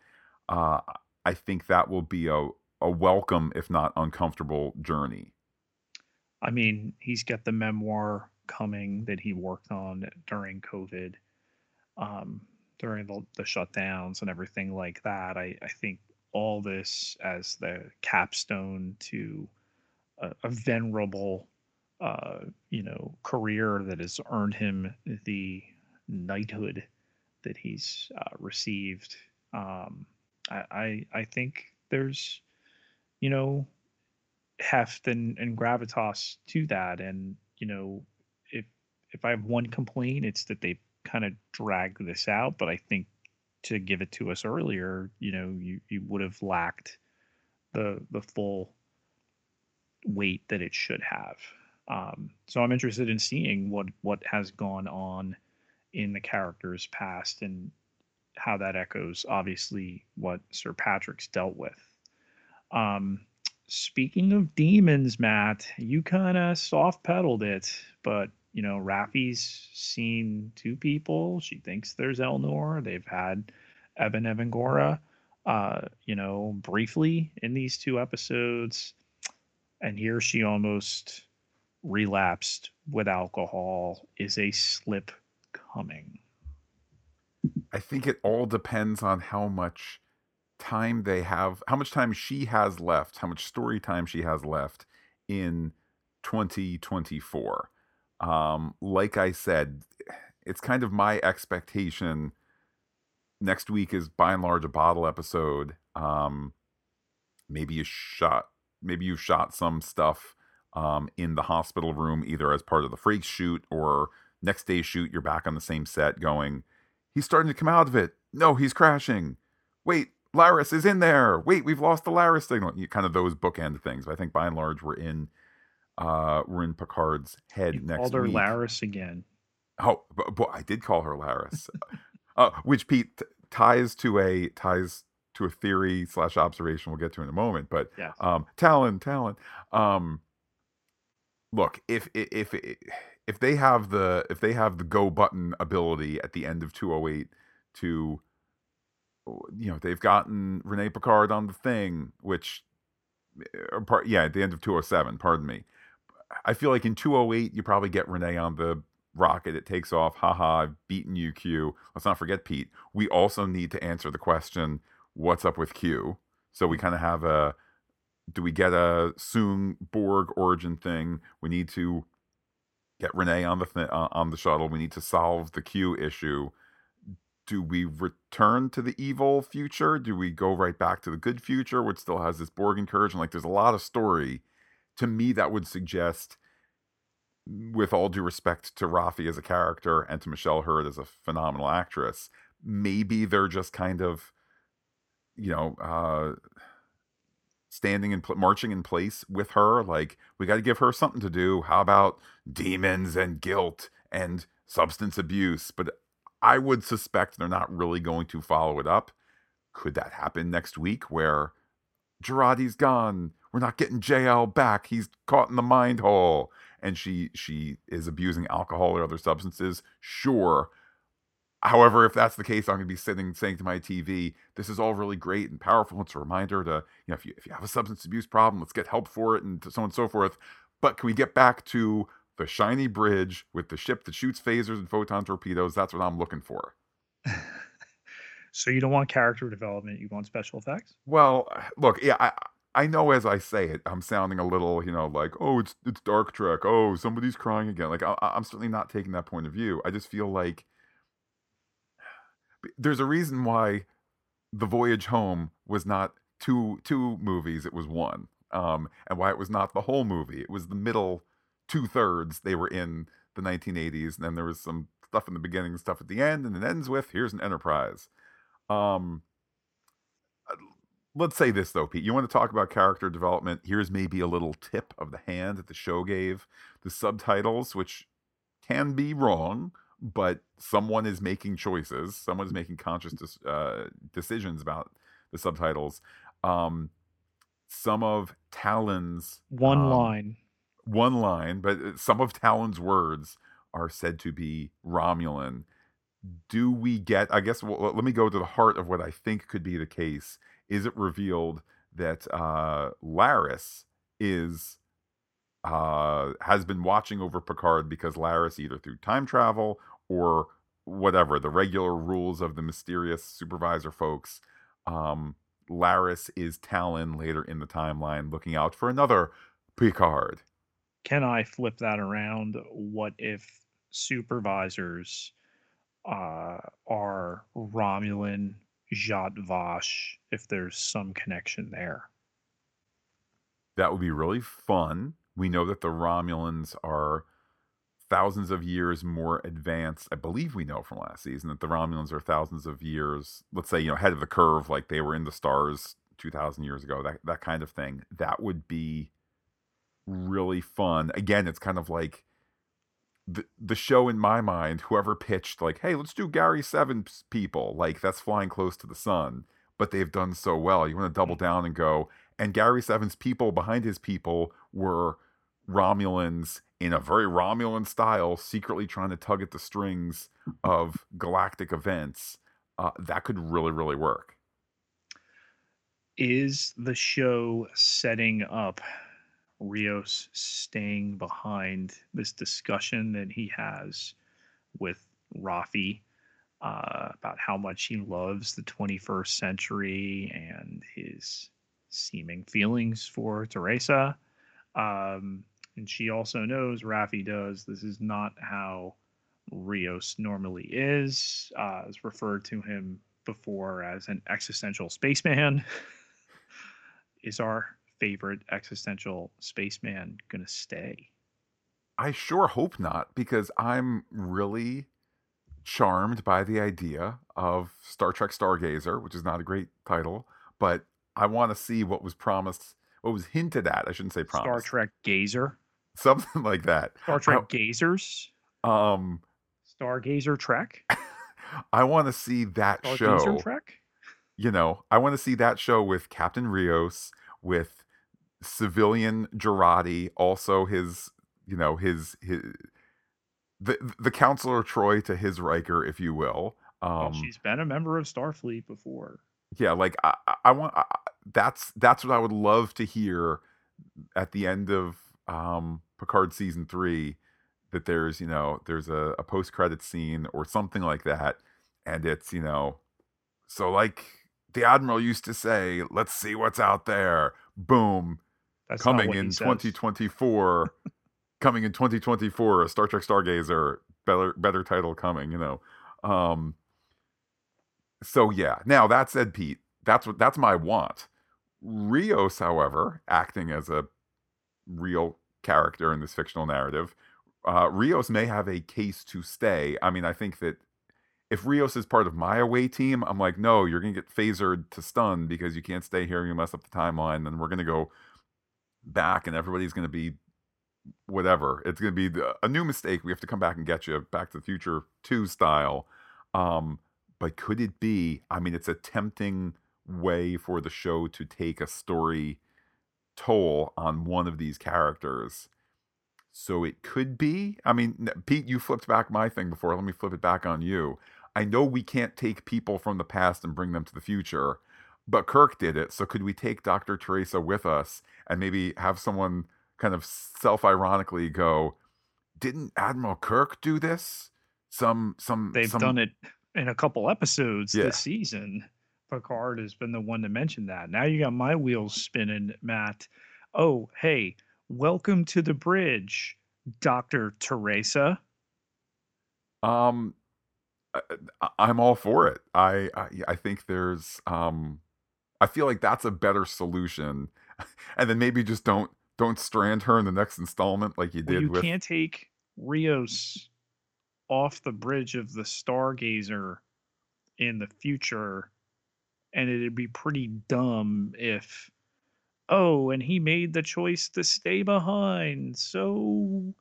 Uh, I think that will be a, a welcome, if not uncomfortable, journey. I mean, he's got the memoir coming that he worked on during COVID, um, during the, the shutdowns and everything like that. I, I think all this as the capstone to a, a venerable uh, you know, career that has earned him the knighthood that he's uh, received. Um, I, I, I think there's, you know, heft and, and gravitas to that. And, you know, if if I have one complaint, it's that they kind of dragged this out. But I think to give it to us earlier, you know, you, you would have lacked the the full weight that it should have. Um, so I'm interested in seeing what what has gone on in the character's past and how that echoes, obviously, what Sir Patrick's dealt with. Um, speaking of demons, Matt, you kind of soft pedaled it, but you know, Raffi's seen two people. She thinks there's Elnor. They've had Evan Evagora, uh, you know, briefly in these two episodes. And here she almost relapsed with alcohol is a slip coming? I think it all depends on how much time they have, how much time she has left, how much story time she has left in 2024. Um, like I said, it's kind of my expectation. Next week is by and large a bottle episode. Um, maybe you shot, maybe you shot some stuff um, in the hospital room, either as part of the freak shoot or next day shoot. You're back on the same set going, he's starting to come out of it. No, he's crashing. Wait, Laris is in there. Wait, we've lost the Laris signal. You, kind of those bookend things. But I think by and large we're in uh we're in Picard's head you next called her week. Laris again. Oh, boy, I did call her Laris, uh, which Pete t- ties to a ties to a theory slash observation we'll get to in a moment. But Yes. um, Tallinn, Tallinn. Um, look, if if if if they have the if they have the go button ability at the end of 208 to you know they've gotten Renee Picard on the thing, which eh, or part yeah at the end of 207. Pardon me. I feel like in 208 you probably get Renee on the rocket. It takes off. Haha, I've beaten you, Q. Let's not forget Pete. We also need to answer the question, what's up with Q? So we kind of have a do we get a Soong Borg origin thing? We need to get Renee on the th- uh, on the shuttle. We need to solve the Q issue. Do we return to the evil future? Do we go right back to the good future, which still has this Borg incursion? Like, there's a lot of story. To me, that would suggest, with all due respect to Raffi as a character and to Michelle Hurd as a phenomenal actress, maybe they're just kind of, you know, uh, standing and pl- marching in place with her. Like, we got to give her something to do. How about demons and guilt and substance abuse? But I would suspect they're not really going to follow it up. Could that happen next week where Jurati's gone? We're not getting JL back. He's caught in the mind hole. And she she is abusing alcohol or other substances. Sure. However, if that's the case, I'm going to be sitting saying to my TV, "This is all really great and powerful. It's a reminder to, you know, if you if you have a substance abuse problem, let's get help for it, and so on and so forth." But can we get back to the shiny bridge with the ship that shoots phasers and photon torpedoes? That's what I'm looking for. So you don't want character development, you want special effects? Well, look, yeah, I I know as I say it, I'm sounding a little, you know, like, oh, it's it's Dark Trek. Oh, somebody's crying again. Like, I, I'm certainly not taking that point of view. I just feel like there's a reason why the voyage home was not two two movies it was one um and why it was not the whole movie. It was the middle two thirds they were in the 1980s and then there was some stuff in the beginning stuff at the end and it ends with here's an enterprise. Um uh, let's say this though pete you want to talk about character development? Here's maybe a little tip of the hand that the show gave. The subtitles which can be wrong but someone is making choices someone is making conscious uh, decisions about the subtitles. Um some of tallinn's One um, line. one line but uh, some of tallinn's words are said to be romulan. Do we get i guess well, let me go to the heart of what i think could be the case. Is it revealed that uh laris is uh, has been watching over Picard because Laris, either through time travel or whatever, the regular rules of the mysterious supervisor folks, um, Laris is Tallinn later in the timeline looking out for another Picard. Can I flip that around? What if supervisors uh, are Romulan, Zhat Vash, if there's some connection there? That would be really fun. We know that the Romulans are thousands of years more advanced. I believe we know from last season that the Romulans are thousands of years, let's say, you know, ahead of the curve, like they were in the stars 2,000 years ago, that, that kind of thing. That would be really fun. Again, it's kind of like the, the show in my mind, whoever pitched, like, hey, let's do Gary Seven's people, like that's flying close to the sun, but they've done so well. You want to double mm-hmm. down and go, and Gary Seven's people behind his people were Romulans in a very Romulan style, secretly trying to tug at the strings of galactic events. Uh, that could really, really work. Is the show setting up Rios staying behind this discussion that he has with Raffi uh, about how much he loves the 21st century and his seeming feelings for Teresa? Um, and she also knows Raffi does. This is not how Rios normally is. Uh, referred to him before as an existential spaceman. is our favorite existential spaceman going to stay? I sure hope not, because I'm really charmed by the idea of Star Trek Stargazer, which is not a great title, but I want to see what was promised, what was hinted at. I shouldn't say promised. Star Trek Gazer. Something like that. Star Trek Gazers. Um, Stargazer Trek. I want to see that Stargazer show. Trek. You know, I want to see that show with Captain Rios, with civilian Jurati, also his, you know, his his the the counselor Troi to his Riker, if you will. Well, Um, she's been a member of Starfleet before. yeah, like I, I- I want. I, that's that's what I would love to hear at the end of um, Picard season three. That there's you know there's a, a post credit scene or something like that, and it's you know, so like the admiral used to say, "Let's see what's out there." Boom, That's coming in 2024 coming in 2024 a star trek stargazer better better title coming you know um so yeah now that said pete that's what that's my want rios however acting as a real character in this fictional narrative uh rios may have a case to stay i mean i think that if Rios is part of my away team, I'm like, no, you're gonna get phasered to stun because you can't stay here. You mess up the timeline, then we're gonna go back, and everybody's gonna be whatever. It's gonna be the, a new mistake. We have to come back and get you Back to the Future Two style. Um, but could it be? I mean, it's a tempting way for the show to take a story toll on one of these characters. So it could be. I mean, Pete, you flipped back my thing before. Let me flip it back on you. I know we can't take people from the past and bring them to the future, but Kirk did it. So could we take Dr. Teresa with us and maybe have someone kind of self ironically go, didn't Admiral Kirk do this? Some, some, They've some, done it in a couple episodes Yeah. this season. Picard has been the one to mention that. Now you got my wheels spinning, Matt. Oh, hey, welcome to the bridge, Dr. Teresa. Um, I, I'm all for it. I, I I think there's um, I feel like that's a better solution, and then maybe just don't don't strand her in the next installment like you Well, did you with can't take Rios off the bridge of the Stargazer in the future, and it'd be pretty dumb if, oh, and he made the choice to stay behind. So,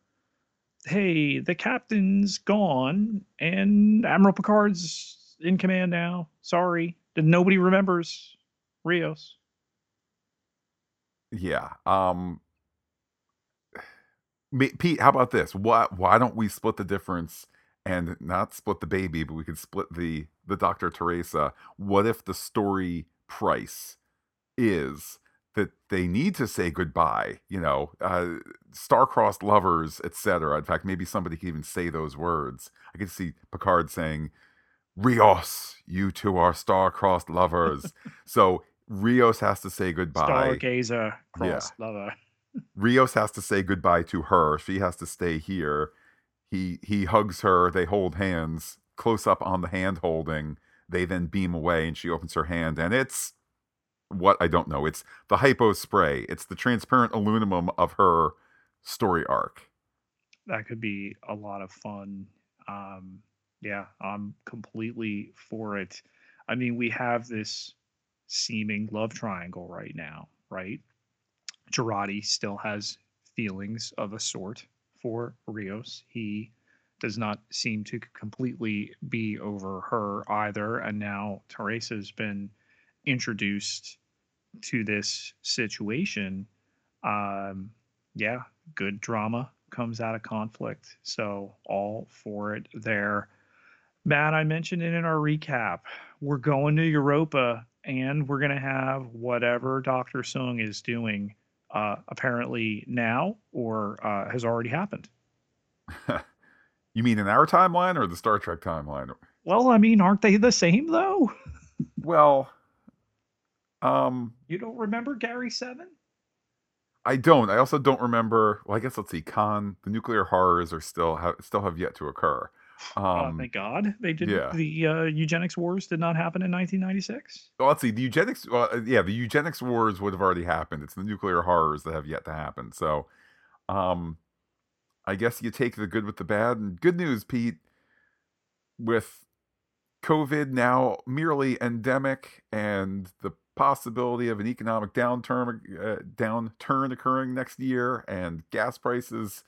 hey, the captain's gone, and Admiral Picard's in command now. Sorry, that nobody remembers Rios. yeah. Um, Pete, how about this? Why why don't we split the difference and not split the baby, but we could split the the Dr. Teresa? What if the story price is that they need to say goodbye, you know, uh, star-crossed lovers, etc. In fact, maybe somebody could even say those words. I could see Picard saying, "Rios, you two are star-crossed lovers." so Rios has to say goodbye. Stargazer, cross lover. Rios has to say goodbye to her. She has to stay here. He he hugs her. They hold hands. Close up on the hand holding. They then beam away, and she opens her hand, and it's what I don't know. It's the hypo spray. It's the transparent aluminum of her story arc. that could be a lot of fun. Um, yeah, I'm completely for it. I mean, we have this seeming love triangle right now, right? Jurati still has feelings of a sort for Rios. He does not seem to completely be over her either. And now Teresa's been introduced to this situation. Um, yeah, good drama comes out of conflict. So all for it there. Matt, I mentioned it in our recap. We're going to Europa and we're going to have whatever Dr. Soong is doing uh, apparently now or uh, has already happened. you mean in our timeline or the Star Trek timeline? Well, I mean, aren't they the same though? Well, um, You don't remember Gary Seven? I don't. I also don't remember. Well, I guess let's see. Khan, the nuclear horrors are still have still have yet to occur. Oh, Um, thank God they did. yeah. The uh, eugenics wars did not happen in 1996. Well, let's see. The eugenics, well, uh, yeah, the eugenics wars would have already happened. It's the nuclear horrors that have yet to happen. So, um, I guess you take the good with the bad. And good news, Pete, with COVID now merely endemic and the possibility of an economic downturn uh, downturn occurring next year and gas prices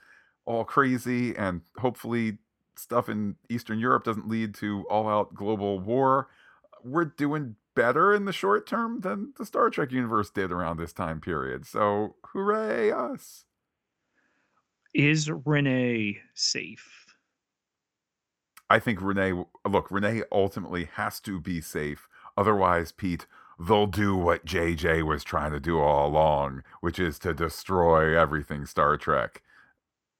all crazy and hopefully stuff in Eastern Europe doesn't lead to all out global war, we're doing better in the short term than the Star Trek universe did around this time period. So, hooray us. Is Renee safe? I think Renee, look, Renee ultimately has to be safe. Otherwise, Pete, they'll do what JJ was trying to do all along, which is to destroy everything Star Trek.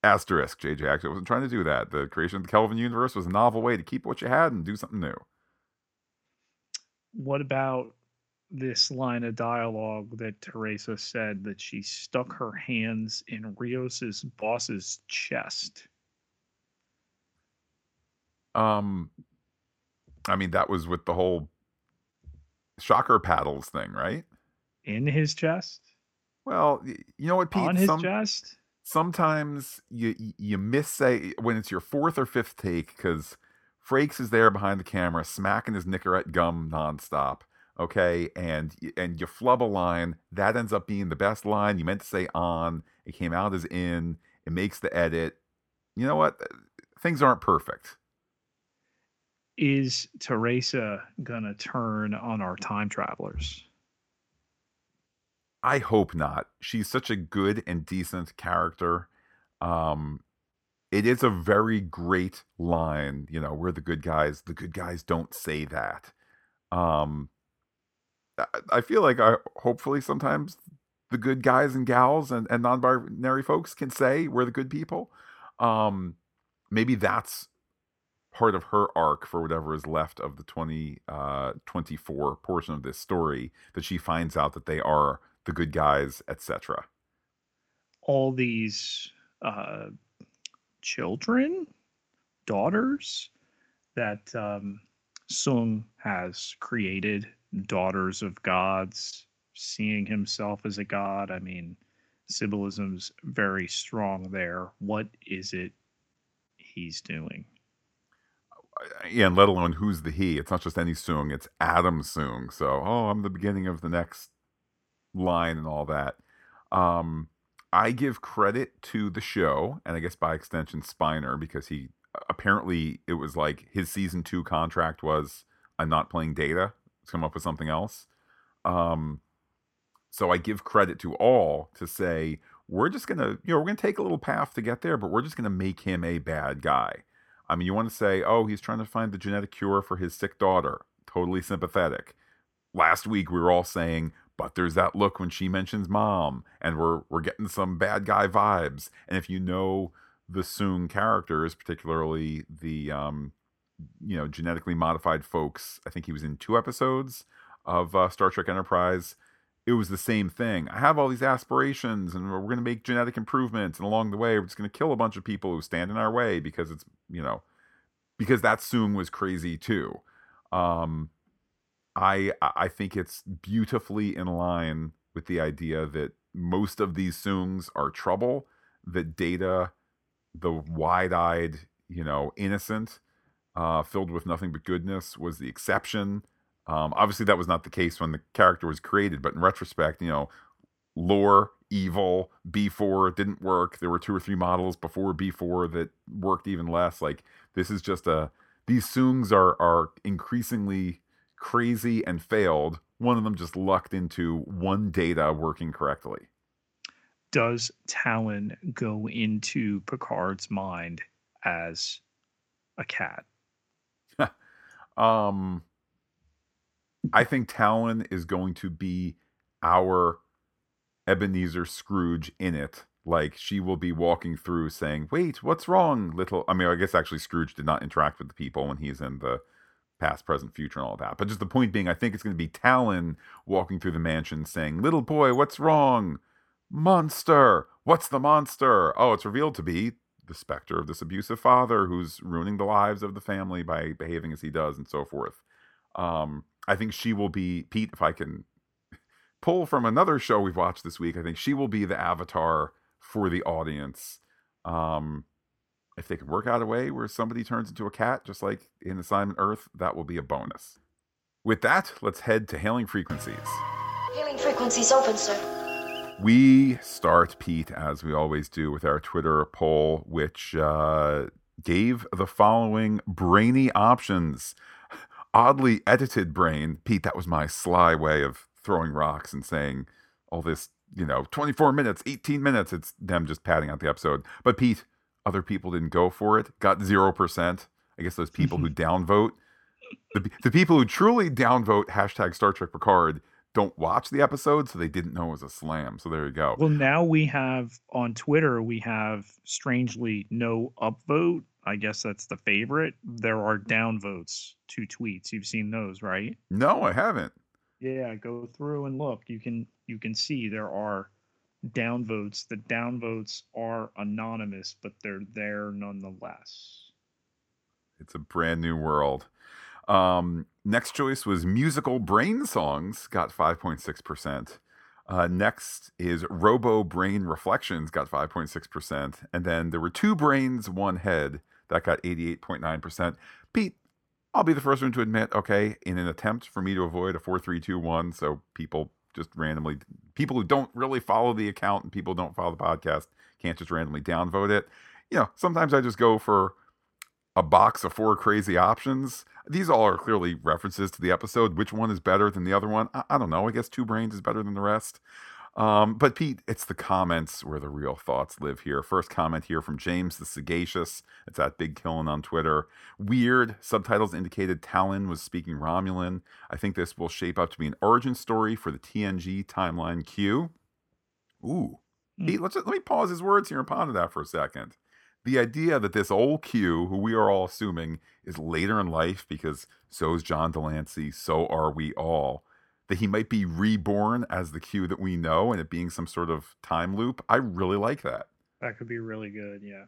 Asterisk, JJ actually wasn't trying to do that. The creation of the Kelvin universe was a novel way to keep what you had and do something new what about this line of dialogue that Teresa said that she stuck her hands in Rios's boss's chest? Um, I mean, that was with the whole shocker paddles thing, right? In his chest? Well, you know what, Pete? On his Some, chest? Sometimes you you miss say when it's your fourth or fifth take because Frakes is there behind the camera, smacking his Nicorette gum nonstop. Okay, and and you flub a line that ends up being the best line. You meant to say on, it came out as in. It makes the edit. You know what? Things aren't perfect. Is Teresa gonna turn on our time travelers? I hope not. She's such a good and decent character. Um, it is a very great line you know we're the good guys the good guys don't say that um i feel like i hopefully sometimes the good guys and gals and, and non-binary folks can say we're the good people um maybe that's part of her arc for whatever is left of the 20 uh 24 portion of this story that she finds out that they are the good guys etc all these uh children, daughters that um, Soong has created, daughters of gods, seeing himself as a god. I mean, symbolism's very strong there. What is it he's doing? Yeah, and let alone who's the he. It's not just any Soong, it's Adam Soong. So, oh, I'm the beginning of the next line and all that. Um, I give credit to the show, and I guess by extension Spiner, because he apparently it was like his season two contract was I'm not playing data. Let's come up with something else. Um, so I give credit to all to say we're just gonna, you know, we're gonna take a little path to get there, but we're just gonna make him a bad guy. I mean, you want to say, oh, he's trying to find the genetic cure for his sick daughter. Totally sympathetic. Last week we were all saying, but there's that look when she mentions mom and we're we're getting some bad guy vibes. And if you know the soong characters particularly the um you know genetically modified folks i think he was in two episodes of uh, star trek enterprise it was the same thing. I have all these aspirations and we're going to make genetic improvements and along the way we're just going to kill a bunch of people who stand in our way because it's you know because that soong was crazy too. Um I I think it's beautifully in line with the idea that most of these Soongs are trouble. That Data, the wide-eyed, you know, innocent, uh, filled with nothing but goodness, was the exception. Um, obviously, that was not the case when the character was created, but in retrospect, you know, lore, evil, B4 didn't work. There were two or three models before B4 that worked even less. Like this is just a these Soongs are are increasingly crazy and failed. One of them just lucked into one data working correctly. Does Tallinn go into Picard's mind as a cat? um, I think Tallinn is going to be our Ebenezer Scrooge in it. Like she will be walking through saying, Wait, what's wrong, little? I mean, I guess actually Scrooge did not interact with the people when he's in the past, present, future, and all that. But just the point being, I think it's going to be Tallinn walking through the mansion saying, Little boy, what's wrong? Monster! What's the monster? Oh, it's revealed to be the specter of this abusive father who's ruining the lives of the family by behaving as he does and so forth. Um, I think she will be, Pete, if I can pull from another show we've watched this week, I think she will be the avatar for the audience. Um, if they can work out a way where somebody turns into a cat, just like in Assignment Earth, that will be a bonus. With that, let's head to hailing frequencies. Hailing frequencies open, sir. We start, Pete, as we always do, with our Twitter poll, which uh, gave the following brainy options. Oddly edited brain. Pete, that was my sly way of throwing rocks and saying all this, you know, 24 minutes, 18 minutes. It's them just padding out the episode. But Pete, other people didn't go for it, got 0%. I guess those people who downvote, the, the people who truly downvote hashtag Star Trek Picard don't watch the episode, so they didn't know it was a slam. So there you go. Well, now we have on Twitter, we have strangely no upvote. I guess that's the favorite. There are downvotes to tweets. You've seen those, right? No, I haven't. Yeah, go through and look. You can you can see there are downvotes. The downvotes are anonymous, but they're there nonetheless. It's a brand new world. Um, next choice was musical brain songs, got 5.6%. Uh, next is Robo Brain Reflections, got 5.6%. And then there were two brains, one head, that got 88.9%. Pete, I'll be the first one to admit, okay, in an attempt for me to avoid a 4321, so people just randomly, people who don't really follow the account and people don't follow the podcast can't just randomly downvote it. You know, sometimes I just go for a box of four crazy options. These all are clearly references to the episode. Which one is better than the other one? I, I don't know. I guess Two Brains is better than the rest. Um, but Pete, it's the comments where the real thoughts live here. First comment here from James the Sagacious. It's at Big Killin on Twitter. Weird. Subtitles indicated Tallinn was speaking Romulan. I think this will shape up to be an origin story for the TNG timeline Q. Ooh. Hmm. Pete, let's just, let me pause his words here and ponder that for a second the idea that this old Q, who we are all assuming is later in life because so is John de Lancie, so are we all, that he might be reborn as the Q that we know and it being some sort of time loop. I really like that. That could be really good. Yeah.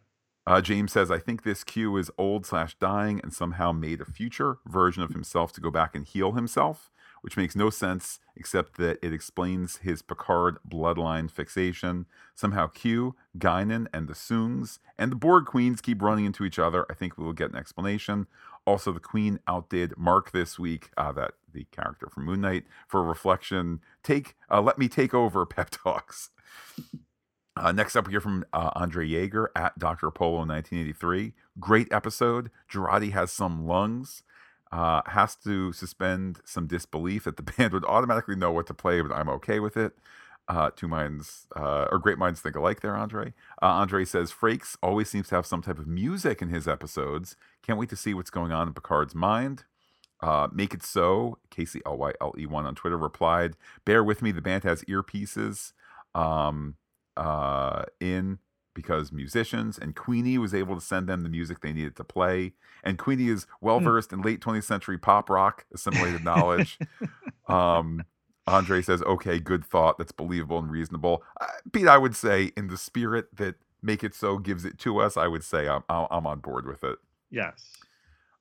Uh, James says, I think this Q is old slash dying and somehow made a future version of himself to go back and heal himself, which makes no sense except that it explains his Picard bloodline fixation. Somehow Q, Guinan, and the Soongs and the Borg Queens keep running into each other. I think we will get an explanation. Also, the Queen outdid Marc this week, uh, that the character from Moon Knight, for reflection. Take, uh, let me take over pep talks. Uh, next up, we hear from uh, Andre Yeager at Dr. Apollo 1983. Great episode. Jurati has some lungs. Uh, has to suspend some disbelief that the band would automatically know what to play, but I'm okay with it. Uh, two minds, uh, or great minds think alike there, Andre. Uh, Andre says Frakes always seems to have some type of music in his episodes. Can't wait to see what's going on in Picard's mind. Uh, Make It So, Casey L Y L E 1 on Twitter replied, Bear with me, the band has earpieces. Um, uh, in because musicians and Queenie was able to send them the music they needed to play. And Queenie is well versed in late 20th century pop rock, assimilated knowledge. um, Andre says, okay, good thought. That's believable and reasonable. Uh, Pete, I would say, in the spirit that Make It So gives it to us, I would say I'm, I'm on board with it. Yes.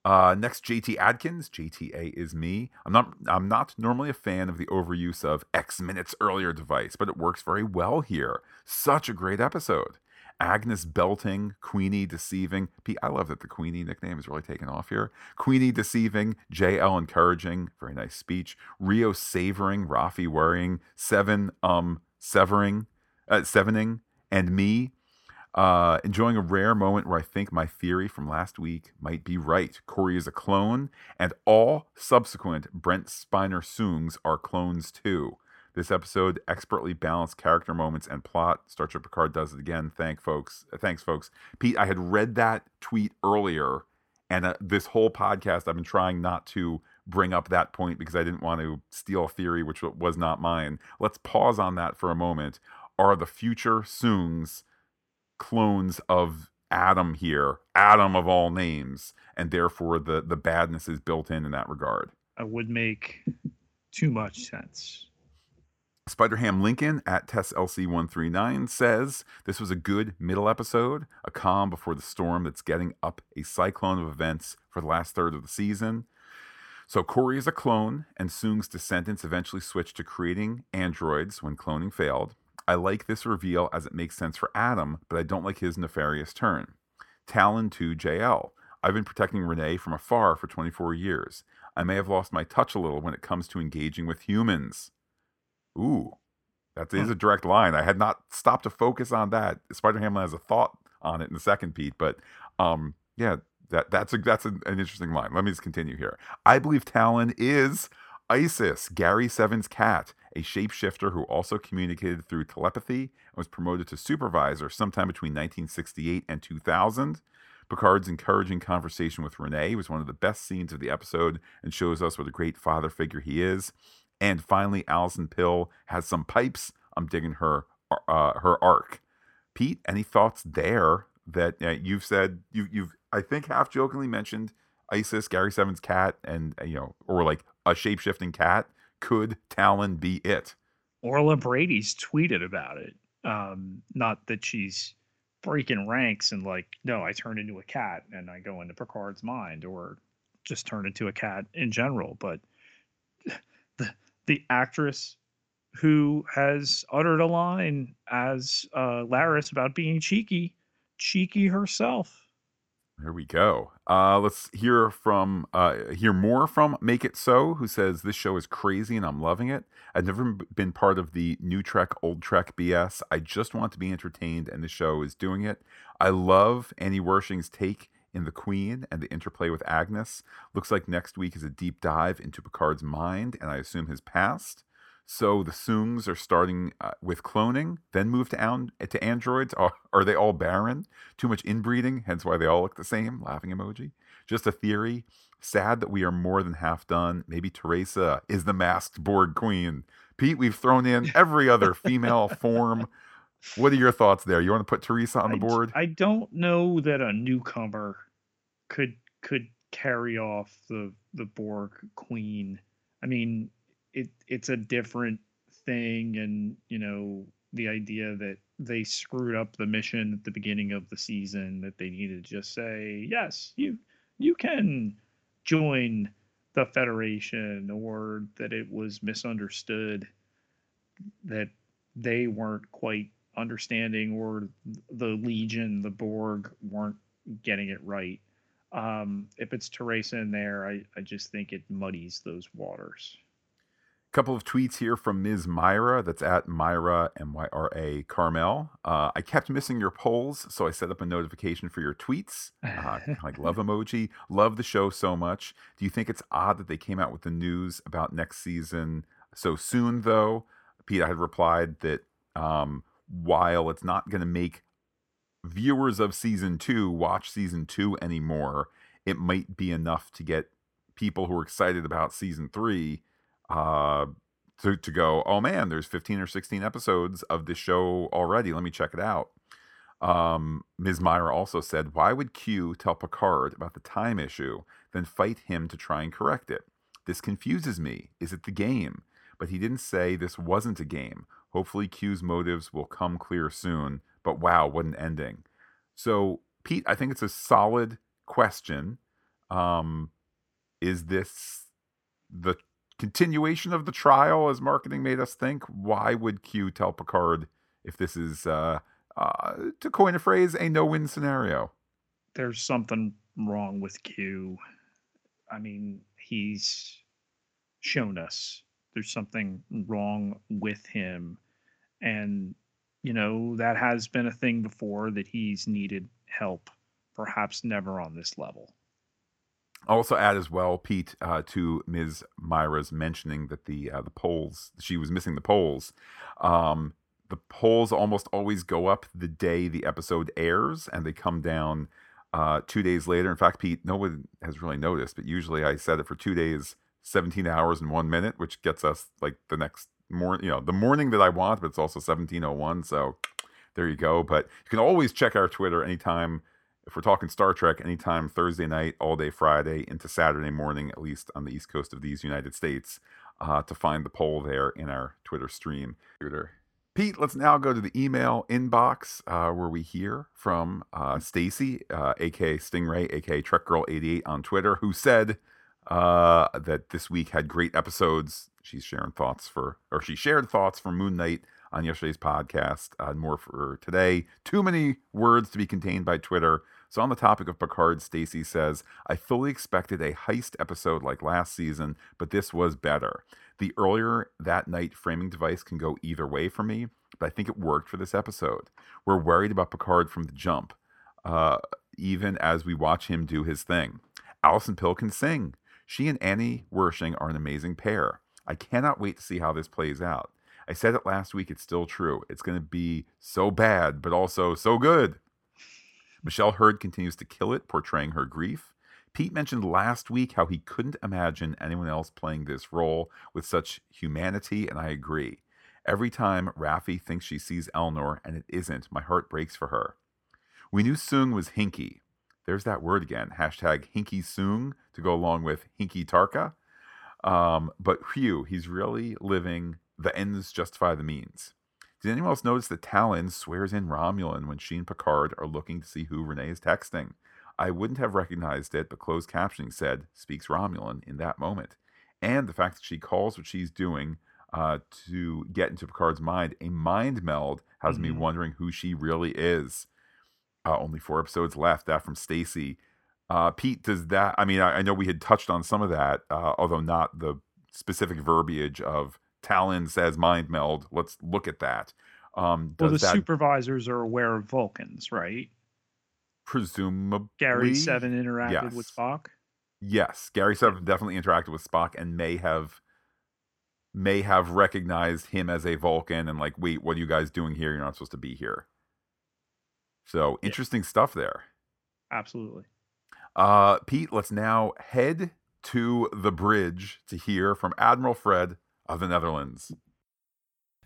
Uh, next, JT Adkins. JTA is me. I'm not. I'm not normally a fan of the overuse of X minutes earlier device, but it works very well here. Such a great episode. Agnes belting, Queenie deceiving. P. I love that the Queenie nickname is really taken off here. Queenie deceiving, JL encouraging. Very nice speech. Rio savoring, Raffi worrying. Seven um severing, uh, sevening, and me uh, enjoying a rare moment where I think my theory from last week might be right. Kore is a clone, and all subsequent Brent Spiner Soongs are clones too. This episode expertly balanced character moments and plot. Star Trek Picard does it again. Thank folks. Thanks, folks. Pete, I had read that tweet earlier, and uh, this whole podcast I've been trying not to bring up that point because I didn't want to steal a theory which was not mine. Let's pause on that for a moment. Are the future Soongs clones of Adam here, Adam of all names, and therefore the the badness is built in in that regard. It would make too much sense. Spiderham Lincoln at TessLC139 says this was a good middle episode, a calm before the storm that's getting up a cyclone of events for the last third of the season. So Kore is a clone, and Soong's descendants eventually switched to creating androids when cloning failed. I like this reveal as it makes sense for Adam, but I don't like his nefarious turn. Tallinn to JL. I've been protecting Renee from afar for 24 years. I may have lost my touch a little when it comes to engaging with humans. Ooh, that is a direct line. I had not stopped to focus on that. Spider Hamlin has a thought on it in the second, Pete, but um, Yeah, that that's a, that's an, an interesting line. Let me just continue here. I believe Tallinn is Isis, Gary Seven's cat, a shapeshifter who also communicated through telepathy and was promoted to supervisor sometime between 1968 and 2000. Picard's encouraging conversation with Renee was one of the best scenes of the episode and shows us what a great father figure he is. And finally, Alison Pill has some pipes. I'm digging her uh, her arc. Pete, any thoughts there that uh, you've said you, you've I think half jokingly mentioned Isis, Gary Seven's cat, and uh, you know, or like a shape shifting cat. Could Tallinn be it? Orla Brady's tweeted about it. Um, not that she's breaking ranks and like, no, I turn into a cat and I go into Picard's mind, or just turn into a cat in general. But the the actress who has uttered a line as uh, Laris about being cheeky, cheeky herself. There we go. Uh, let's hear from uh, hear more from Make It So, who says this show is crazy and I'm loving it. I've never been part of the new Trek, old Trek BS. I just want to be entertained, and the show is doing it. I love Annie Wersching's take in the Queen and the interplay with Agnes. Looks like next week is a deep dive into Picard's mind and I assume his past. So the Soongs are starting uh, with cloning, then move to, an- to androids. Are, are they all barren? Too much inbreeding, hence why they all look the same. Laughing emoji. Just a theory. Sad that we are more than half done. Maybe Teresa is the masked Borg queen. Pete, we've thrown in every other female form. What are your thoughts there? You want to put Teresa on the board? I, I don't know that a newcomer could could carry off the the Borg queen. I mean, it it's a different thing and you know the idea that they screwed up the mission at the beginning of the season that they needed to just say yes you you can join the federation or that it was misunderstood that they weren't quite understanding or the legion the borg weren't getting it right um, if it's teresa in there I, I just think it muddies those waters couple of tweets here from Ms. Myra. That's at Myra M Y R A Carmel. Uh, I kept missing your polls, so I set up a notification for your tweets. Uh, like love emoji. Love the show so much. Do you think it's odd that they came out with the news about next season so soon? Though Pete, I had replied that um, while it's not going to make viewers of season two watch season two anymore, it might be enough to get people who are excited about season three uh, to, to go, oh man, there's 15 or 16 episodes of this show already. Let me check it out. Um, Ms. Myra also said, why would Q tell Picard about the time issue, then fight him to try and correct it? This confuses me. Is it the game? But he didn't say this wasn't a game. Hopefully, Q's motives will come clear soon. But wow, what an ending. So, Pete, I think it's a solid question. Um, is this the continuation of the trial, as marketing made us think. Why would Q tell Picard if this is, uh, uh, to coin a phrase, a no-win scenario? There's something wrong with Q. I mean, he's shown us there's something wrong with him, and you know that has been a thing before that he's needed help, perhaps never on this level. I'll also add as well, Pete, uh, to Ms. Myra's mentioning that the uh, the polls she was missing the polls. Um, the polls almost always go up the day the episode airs, and they come down uh, two days later. In fact, Pete, no one has really noticed, but usually I set it for two days, seventeen hours and one minute, which gets us like the next morning, you know, the morning that I want, but it's also seventeen oh one. So there you go. But you can always check our Twitter anytime if we're talking Star Trek, anytime Thursday night, all day Friday into Saturday morning, at least on the east coast of these United States, uh, to find the poll there in our Twitter stream. Pete, let's now go to the email inbox uh, where we hear from uh, Stacy, uh, aka Stingray, aka Trek Girl 88 on Twitter, who said uh, that this week had great episodes. She's sharing thoughts for, or she shared thoughts for Moon Knight on yesterday's podcast. Uh, more for today. Too many words to be contained by Twitter. So, on the topic of Picard, Stacy says, I fully expected a heist episode like last season, but this was better. The earlier that night framing device can go either way for me, but I think it worked for this episode. We're worried about Picard from the jump. uh, even as we watch him do his thing. Alison Pill can sing. She and Annie Wersching are an amazing pair. I cannot wait to see how this plays out. I said it last week, it's still true. It's going to be so bad, but also so good. Michelle Hurd continues to kill it, portraying her grief. Pete mentioned last week how he couldn't imagine anyone else playing this role with such humanity, and I agree. Every time Raffi thinks she sees Elnor and it isn't, my heart breaks for her. We knew Soong was hinky. There's that word again. Hashtag hinky Soong to go along with hinky Tarka. Um, but phew, he's really living the ends justify the means. Did anyone else notice that Tallinn swears in Romulan when she and Picard are looking to see who Renee is texting? I wouldn't have recognized it, but closed captioning said, speaks Romulan in that moment. And the fact that she calls what she's doing uh, to get into Picard's mind, a mind meld, has mm-hmm. me wondering who she really is. Uh, only four episodes left. That from Stacy. Uh, Pete, does that? I mean, I, I, know we had touched on some of that, uh, although not the specific verbiage of Tallinn says mind meld. Let's look at that. Um, well, the that, supervisors are aware of Vulcans, right? Presumably, Gary Seven interacted yes. with Spock. Yes, Gary Seven definitely interacted with Spock and may have may have recognized him as a Vulcan and like, wait, what are you guys doing here? You're not supposed to be here. So interesting yeah. stuff there. Absolutely. Uh, Pete, let's now head to the bridge to hear from Admiral Fred of the Netherlands.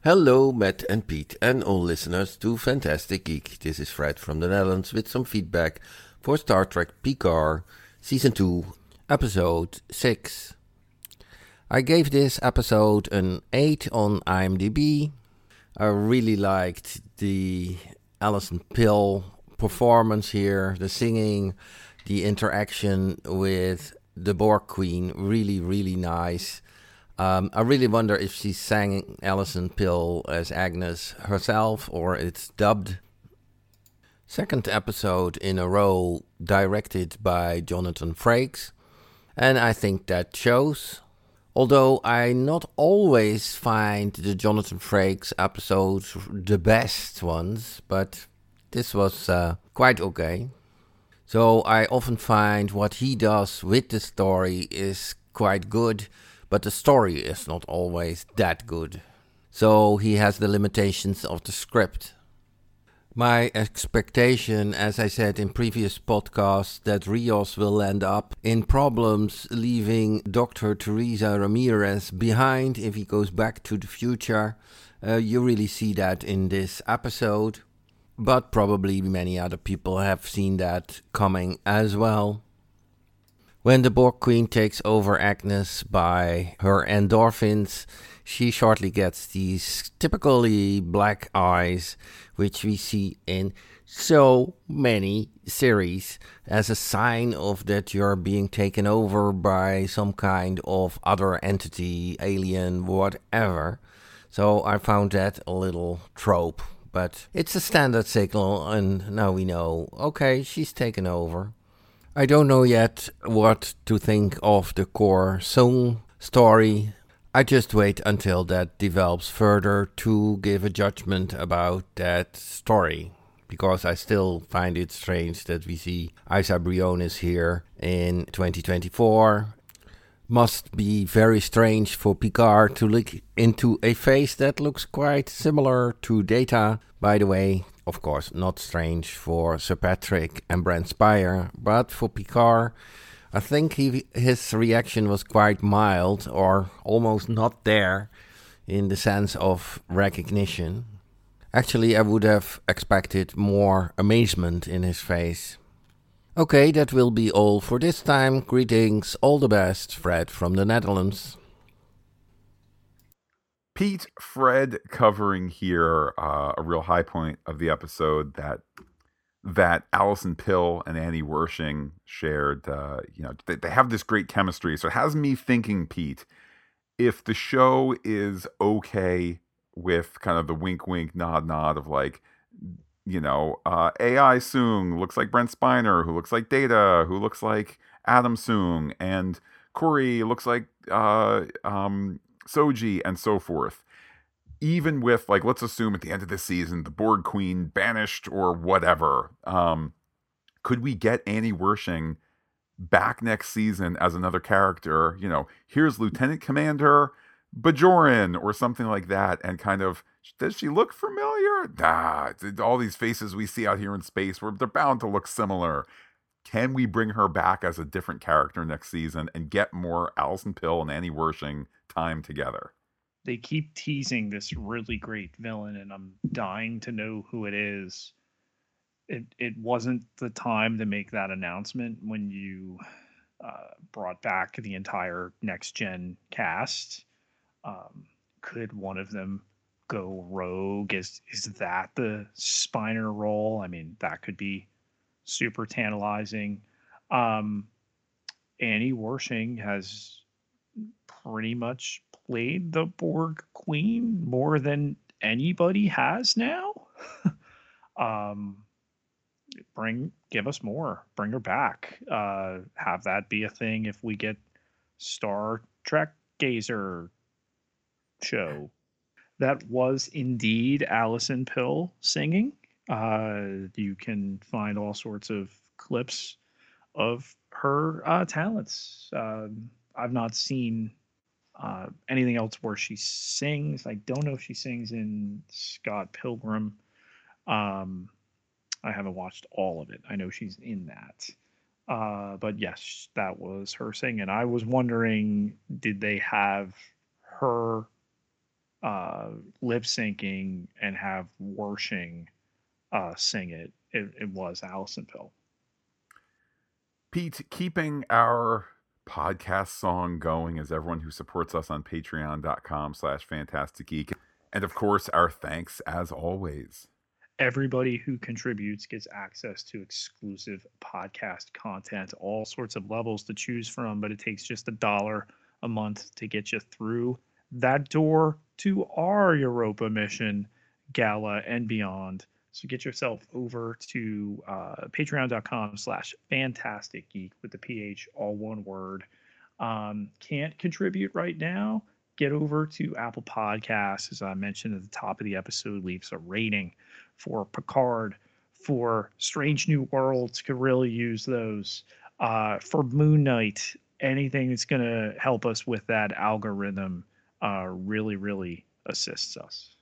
Hello, Matt and Pete, and all listeners to Fantastic Geek. This is Fred from the Netherlands with some feedback for Star Trek Picard Season 2, Episode 6. I gave this episode an 8 on IMDb. I really liked the Alison Pill performance here, the singing, the interaction with the Borg Queen, really, really nice. Um, I really wonder if she sang Alison Pill as Agnes herself or it's dubbed. Second episode in a row directed by Jonathan Frakes, and I think that shows. Although I not always find the Jonathan Frakes episodes the best ones, but this was uh, quite okay. So I often find what he does with the story is quite good, but the story is not always that good. So he has the limitations of the script. My expectation, as I said in previous podcasts, that Rios will end up in problems leaving Dr. Teresa Ramirez behind if he goes back to the future. Uh, you really see that in this episode, but probably many other people have seen that coming as well. When the Borg Queen takes over Agnes by her endorphins, she shortly gets these typically black eyes, which we see in so many series as a sign of that you're being taken over by some kind of other entity, alien, whatever. So I found that a little trope, but it's a standard signal, and now we know okay, she's taken over. I don't know yet what to think of the Kore Soong story I just wait until that develops further to give a judgment about that story. Because I still find it strange that we see Isa Briones here in 2024. Must be very strange for Picard to look into a face that looks quite similar to Data. By the way, of course, not strange for Sir Patrick and Brent Spiner, but for Picard I think he, his reaction was quite mild or almost not there in the sense of recognition. Actually, I would have expected more amazement in his face. Okay, that will be all for this time. Greetings, all the best, Fred from the Netherlands. Pete, Fred covering here uh, a real high point of the episode that that Alison Pill and Annie Wersching shared. Uh, you know, they, they have this great chemistry. So it has me thinking, Pete, if the show is okay with kind of the wink, wink, nod, nod of like, you know, uh, AI Soong looks like Brent Spiner, who looks like Data, who looks like Adam Soong, and Kore looks like uh, um, Soji, and so forth even with like let's assume at the end of the season the Borg Queen banished or whatever, um, Could we get Annie Wersching back next season as another character? You know, here's Lieutenant Commander Bajoran or something like that, and kind of does she look familiar? Nah, all these faces we see out here in space, where they're bound to look similar. Can we bring her back as a different character next season and get more Alison Pill and Annie Wersching time together? They keep teasing this really great villain, and I'm dying to know who it is. It it wasn't the time to make that announcement when you uh, brought back the entire next gen cast. Um, could one of them go rogue? Is is that the Spiner role? I mean, that could be super tantalizing. Um, Annie Wersching has pretty much played the Borg Queen more than anybody has now. um, bring, give us more. Bring her back. Uh, have that be a thing if we get Star Trek Gazer show. That was indeed Alison Pill singing. Uh, you can find all sorts of clips of her uh, talents. Uh, I've not seen uh, anything else where she sings. I don't know if she sings in Scott Pilgrim. Um, I haven't watched all of it. I know she's in that. Uh, but yes, that was her singing. I was wondering, did they have her uh, lip syncing and have Wersching uh, sing it. it. It was Alison Pill. Pete, keeping our podcast song going as everyone who supports us on patreon.com slash fantastic geek. And of course, our thanks as always. Everybody who contributes gets access to exclusive podcast content, all sorts of levels to choose from, but it takes just a dollar a month to get you through that door to our Europa mission, Gala, and beyond. So get yourself over to uh, patreon.com slash fantastic geek with the PH, all one word. Um, can't contribute right now. Get over to Apple Podcasts. As I mentioned at the top of the episode, leaves a rating for Picard, for Strange New Worlds, could really use those. Uh, for Moon Knight, anything that's going to help us with that algorithm uh, really, really assists us.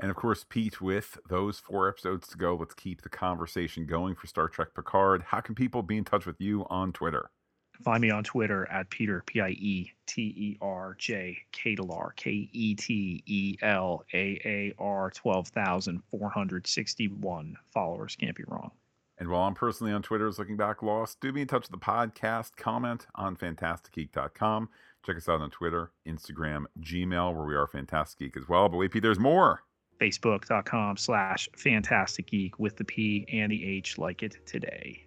And of course, Pete, with those four episodes to go, let's keep the conversation going for Star Trek Picard. How can people be in touch with you on Twitter? Find me on Twitter at Peter, P I E T E R J Ketelaar, K E T E L A A R, 12,461 followers. Can't be wrong. And while I'm personally on Twitter as Looking Back Lost, do be in touch with the podcast. Comment on fantasticgeek.com. Check us out on Twitter, Instagram, Gmail, where we are Fantastic Geek as well. But wait, Pete, there's more facebook.com slash fantastic geek with the P and the H like it today.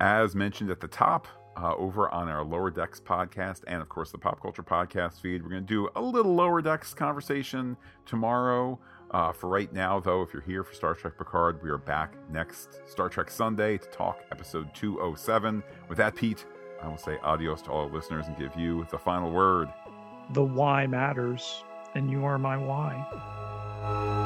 As mentioned at the top, uh, over on our Lower Decks podcast and, of course, the Pop Culture Podcast feed, we're going to do a little Lower Decks conversation tomorrow. Uh, for right now, though, if you're here for Star Trek Picard, we are back next Star Trek Sunday to talk episode 207. With that, Pete, I will say adios to all our listeners and give you the final word. The why matters, and you are my why. You.